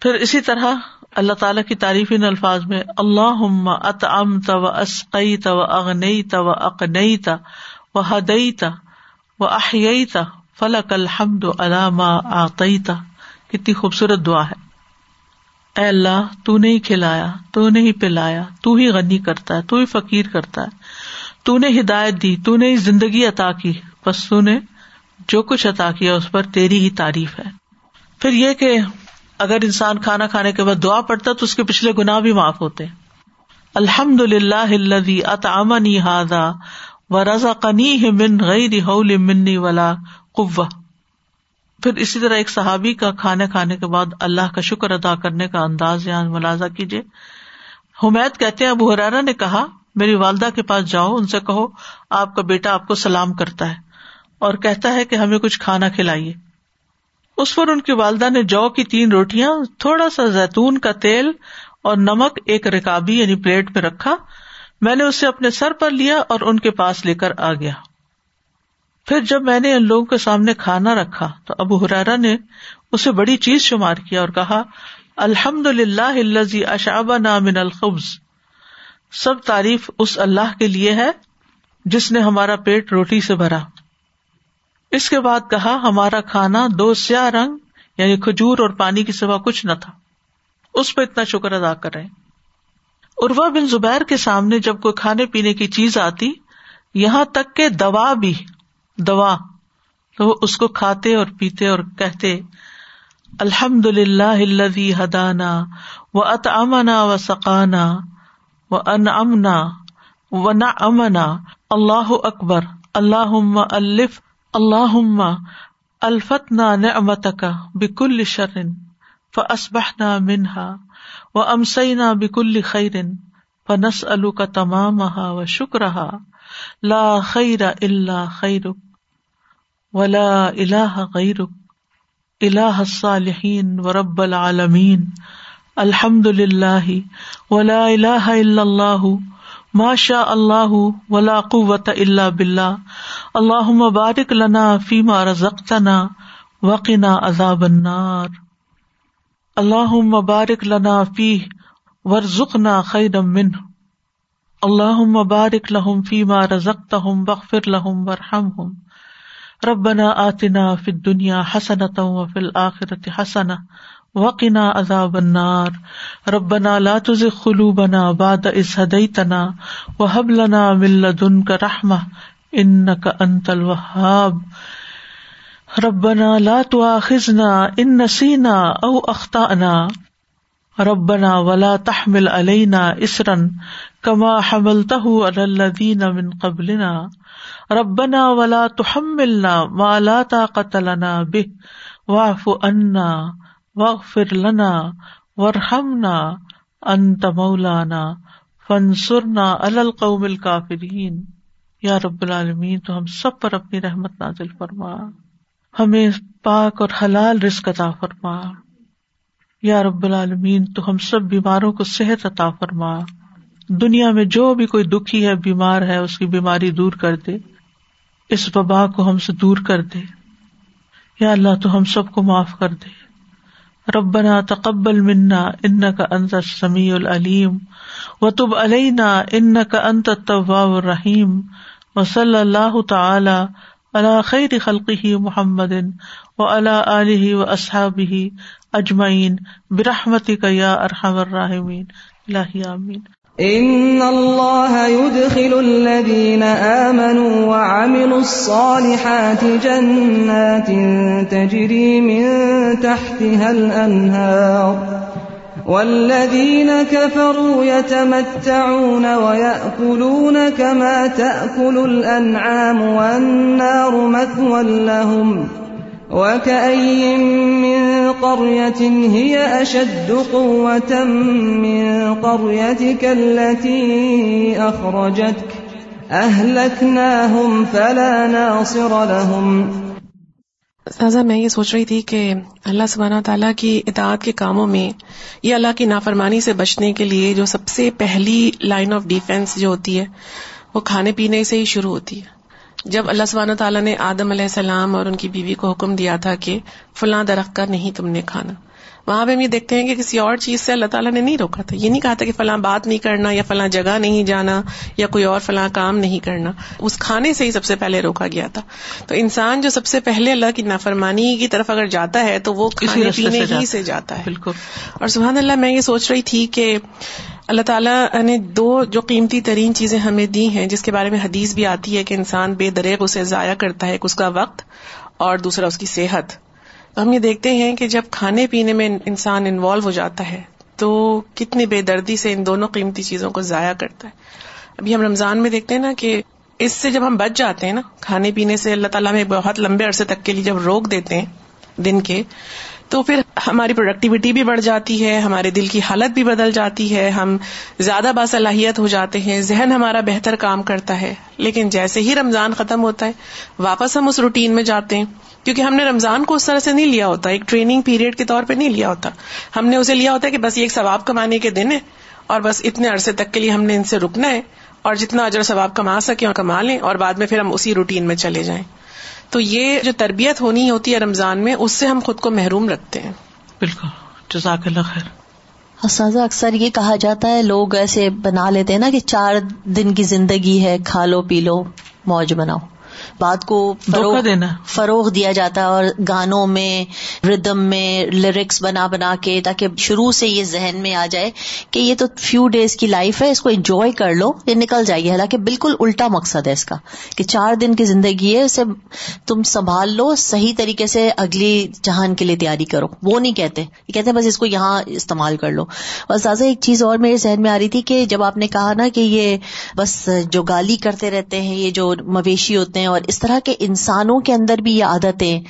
پھر اسی طرح اللہ تعالیٰ کی تعریف ان الفاظ میں اللہ ات ام تو اسقی تو اغنئی تو اقنئی تا و ہدئی تا و احیئی تا فلک الحمد علامہ آتا کتنی خوبصورت دعا ہے۔ اے اللہ، تو نے ہی کھلایا، تو نے ہی پلایا، تو ہی غنی کرتا ہے، تو ہی فقیر کرتا ہے۔ تو نے ہدایت دی، تو نے زندگی عطا کی۔ بس تو نے جو کچھ عطا کیا اس پر تیری ہی تعریف ہے۔ پھر یہ کہ اگر انسان کھانا کھانے کے بعد دعا پڑتا تو اس کے پچھلے گنا بھی معاف ہوتے۔ الحمد للہ اطامنی ہادا و رضا قنی من غیر منی ولا قوہ پھر اسی طرح ایک صحابی کا کھانے کھانے کے بعد اللہ کا شکر ادا کرنے کا انداز یہاں ملازہ کیجیے حمید کہتے ہیں، ابو حرارا نے کہا، میری والدہ کے پاس جاؤ، ان سے کہو، آپ کا بیٹا آپ کو سلام کرتا ہے۔ اور کہتا ہے کہ ہمیں کچھ کھانا کھلائیے۔ اس پر ان کی والدہ نے جو کی تین روٹیاں، تھوڑا سا زیتون کا تیل اور نمک ایک رکابی یعنی پلیٹ میں رکھا۔ میں نے اسے اپنے سر پر لیا اور ان کے پاس لے کر آ گیا۔ پھر جب میں نے ان لوگوں کے سامنے کھانا رکھا تو ابو حرارا نے اسے بڑی چیز شمار کیا اور کہا الحمد للہ اشاب نامن الخبز سب تعریف اس اللہ کے لیے ہے جس نے ہمارا پیٹ روٹی سے بھرا۔ اس کے بعد کہا، ہمارا کھانا دو سیاہ رنگ یعنی کھجور اور پانی کی سوا کچھ نہ تھا۔ اس پہ اتنا شکر ادا کر رہے اروا بن زبیر کے سامنے جب کوئی کھانے پینے کی چیز آتی، یہاں تک کہ دوا بھی، دوا، تو وہ اس کو کھاتے اور پیتے اور کہتے الحمد للہ ہدانا و ات امنا و سقانا و ان امنا و نہ امنا اللہ اکبر۔ اللہ الف اللہ الفتنا نعمت کا بکل شرن فسبحنا منہا و امسینا بکل خیرن فنس الو کا تمام و شکرہا لا خیر اللہ خیرک ولا الہ غیرک الہ الصالحین و رب العالمین الحمد للہ ولا الہ الا اللہ ماشا اللہ ولا قوت اللہ بلّہ اللہ مبارک لنا فیما رزقتنا وقنا عذاب النار. اللہ مبارک لنا فی ورزقنا خیرم من اللہ مبارک لہم فیما رزقتہم بغفر لہم ورحمہم ربنا آتنا فی الدنیا حسنتا وفی الآخرت حسنہ وقنا عذاب النار. ربنا لا تزغ قلوبنا بعد إذ هديتنا وهب لنا من لدنك رحمة إنك أنت الوهاب. ربنا لا تؤاخذنا إن نسينا أو أخطأنا. ربنا ولا تحمل علينا إسرا كما حملته على الذين من قبلنا. ربنا ولا تحملنا ما لا طاقة لنا به. واعف عنا. وغفر لنا ورحمنا انت مولانا فانصرنا علی القوم الکافرین یا رب العالمین، تو ہم سب پر اپنی رحمت نازل فرما۔ ہمیں پاک اور حلال رزق عطا فرما۔ یا رب العالمین، تو ہم سب بیماروں کو صحت عطا فرما۔ دنیا میں جو بھی کوئی دکھی ہے، بیمار ہے، اس کی بیماری دور کر دے۔ اس وبا کو ہم سے دور کر دے۔ یا اللہ، تو ہم سب کو معاف کر دے۔ ربنا تقبل منا ان کا انت سمیع العلیم و تب علینا ان کا انت طباء الرحیم و صلی اللہ تعالی اللہ خیر خلقی محمد و اللہ علیہ و اصحاب اجمعین برحمتی کا یا ارحم الرحمین اللہ آمین ان اللہ يدخل الذين آمنوا وعملوا الصالحات جنات تجري من تحتها الانهار والذين كفروا يتمتعون ويأكلون كما تأكل الانعام والنار مثوى لهم وكأي من قرية هي أشد قوة من قريتك التي أخرجتك أهلكناهم فلا ناصر لهم سازا میں یہ سوچ رہی تھی کہ اللہ سبحانہ تعالیٰ کی اطاعت کے کاموں میں یہ اللہ کی نافرمانی سے بچنے کے لیے جو سب سے پہلی لائن آف ڈیفینس جو ہوتی ہے، وہ کھانے پینے سے ہی شروع ہوتی ہے۔ جب اللہ سبحانہ تعالیٰ نے آدم علیہ السلام اور ان کی بیوی کو حکم دیا تھا کہ فلاں درخت کا نہیں تم نے کھانا۔ وہاں پہ ہم یہ دیکھتے ہیں کہ کسی اور چیز سے اللہ تعالیٰ نے نہیں روکا تھا۔ یہ نہیں کہا تھا کہ فلاں بات نہیں کرنا یا فلاں جگہ نہیں جانا یا کوئی اور فلاں کام نہیں کرنا۔ اس کھانے سے ہی سب سے پہلے روکا گیا تھا۔ تو انسان جو سب سے پہلے اللہ کی نافرمانی کی طرف اگر جاتا ہے تو وہ کھانے پینے ہی سے جاتا ہے۔ بالکل۔ اور سبحان اللہ میں یہ سوچ رہی تھی کہ اللہ تعالیٰ نے دو جو قیمتی ترین چیزیں ہمیں دی ہیں، جس کے بارے میں حدیث بھی آتی ہے کہ انسان بے دریغ اسے ضائع کرتا ہے اس کا وقت اور دوسرا اس کی صحت۔ تو ہم یہ دیکھتے ہیں کہ جب کھانے پینے میں انسان انوالو ہو جاتا ہے، تو کتنی بے دردی سے ان دونوں قیمتی چیزوں کو ضائع کرتا ہے۔ ابھی ہم رمضان میں دیکھتے ہیں نا کہ اس سے جب ہم بچ جاتے ہیں نا، کھانے پینے سے اللہ تعالیٰ میں بہت لمبے عرصے تک کے لیے جب روک دیتے ہیں دن کے تو پھر ہماری پروڈکٹیوٹی بھی بڑھ جاتی ہے، ہمارے دل کی حالت بھی بدل جاتی ہے، ہم زیادہ باصلاحیت ہو جاتے ہیں، ذہن ہمارا بہتر کام کرتا ہے۔ لیکن جیسے ہی رمضان ختم ہوتا ہے، واپس ہم اس روٹین میں جاتے ہیں۔ کیونکہ ہم نے رمضان کو اس طرح سے نہیں لیا ہوتا، ایک ٹریننگ پیریڈ کے طور پہ نہیں لیا ہوتا۔ ہم نے اسے لیا ہوتا ہے کہ بس یہ ایک ثواب کمانے کے دن ہے، اور بس اتنے عرصے تک کے لیے ہم نے ان سے رکنا ہے، اور جتنا اجر ثواب کما سکیں اور کما لیں، اور بعد میں پھر ہم اسی روٹین میں چلے جائیں۔ تو یہ جو تربیت ہونی ہوتی ہے رمضان میں اس سے ہم خود کو محروم رکھتے ہیں۔ بالکل۔ جزاک اللہ خیر۔ اساتذہ اکثر یہ کہا جاتا ہے لوگ ایسے بنا لیتے ہیں نا کہ چار دن کی زندگی ہے کھا لو پی لو موج بناؤ بات کو فروغ دینا۔ فروغ دیا جاتا ہے اور گانوں میں ردم میں لیرکس بنا بنا کے تاکہ شروع سے یہ ذہن میں آ جائے کہ یہ تو فیو ڈیز کی لائف ہے اس کو انجوائے کر لو یہ نکل جائے گی حالانکہ بالکل الٹا مقصد ہے اس کا کہ چار دن کی زندگی ہے اسے تم سنبھال لو صحیح طریقے سے اگلی جہان کے لیے تیاری کرو۔ وہ نہیں کہتے۔ یہ کہتے ہیں بس اس کو یہاں استعمال کر لو۔ اور سازا ایک چیز اور میرے ذہن میں آ رہی تھی کہ جب آپ نے کہا نا کہ یہ بس جو گالی کرتے رہتے ہیں یہ جو مویشی ہوتے ہیں اور اس طرح کے انسانوں کے اندر بھی یہ عادتیں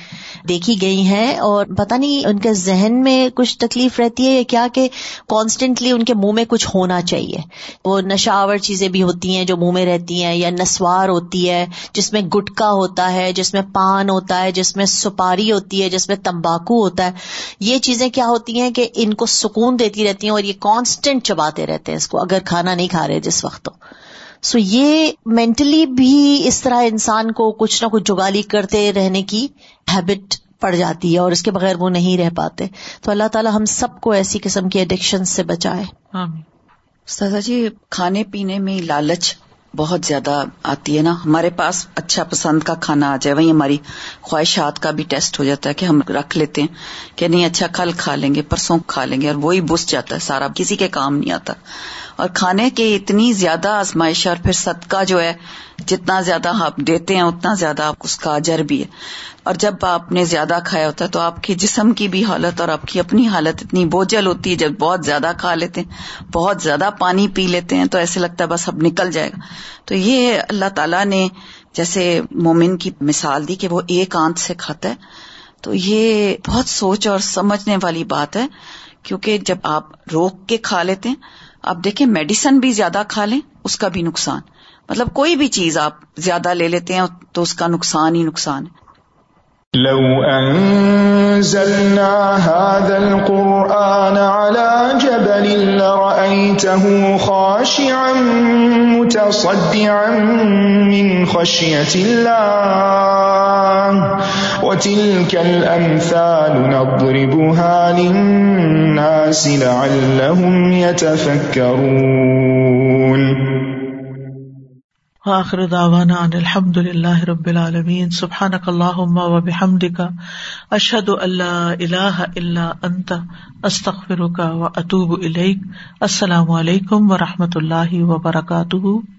دیکھی گئی ہیں اور پتہ نہیں ان کے ذہن میں کچھ تکلیف رہتی ہے یا کیا کہ کانسٹینٹلی ان کے منہ میں کچھ ہونا چاہیے۔ وہ نشاور چیزیں بھی ہوتی ہیں جو منہ میں رہتی ہیں یا نسوار ہوتی ہے، جس میں گٹکا ہوتا ہے، جس میں پان ہوتا ہے، جس میں سپاری ہوتی ہے، جس میں تمباکو ہوتا ہے۔ یہ چیزیں کیا ہوتی ہیں کہ ان کو سکون دیتی رہتی ہیں اور یہ کانسٹینٹ چباتے رہتے ہیں اس کو، اگر کھانا نہیں کھا رہے جس وقت تو۔ سو یہ مینٹلی بھی اس طرح انسان کو کچھ نہ کچھ جگالی کرتے رہنے کی ہیبٹ پڑ جاتی ہے اور اس کے بغیر وہ نہیں رہ پاتے۔ تو اللہ تعالیٰ ہم سب کو ایسی قسم کی ایڈکشن سے بچائے۔ سزا جی کھانے پینے میں لالچ بہت زیادہ آتی ہے نا۔ ہمارے پاس اچھا پسند کا کھانا آ جائے، وہی ہماری خواہشات کا بھی ٹیسٹ ہو جاتا ہے کہ ہم رکھ لیتے ہیں کہ نہیں اچھا کل کھا لیں گے، پرسوں کھا لیں گے، اور وہی بس جاتا ہے، سارا کسی کے کام نہیں آتا۔ اور کھانے کی اتنی زیادہ آزمائش اور پھر صدقہ جو ہے جتنا زیادہ آپ دیتے ہیں، اتنا زیادہ آپ اس کا اجر بھی ہے۔ اور جب آپ نے زیادہ کھایا ہوتا ہے تو آپ کے جسم کی بھی حالت اور آپ کی اپنی حالت اتنی بوجھل ہوتی ہے، جب بہت زیادہ کھا لیتے ہیں، بہت زیادہ پانی پی لیتے ہیں تو ایسے لگتا ہے بس اب نکل جائے گا۔ تو یہ اللہ تعالیٰ نے جیسے مومن کی مثال دی کہ وہ ایک آنت سے کھاتا ہے۔ تو یہ بہت سوچ اور سمجھنے والی بات ہے، کیونکہ جب آپ روک کے کھا لیتے ہیں، آپ دیکھیں میڈیسن بھی زیادہ کھا لیں، اس کا بھی نقصان۔ مطلب کوئی بھی چیز آپ زیادہ لے لیتے ہیں تو اس کا نقصان ہی نقصان ہے۔ لو انزلنا هذا القرآن على جبل لرأيته خاشعا متصدعا من خشية الله، وتلك الأمثال نضربها للناس لعلهم يتفكرون۔ وآخر دعوانا ان الحمد للہ رب العالمین. سبحانک اللہم و بحمدک. اشہد ان لا الہ الا انت. استغفرک و اتوب الیک. السلام علیکم و رحمۃ اللہ وبرکاتہ.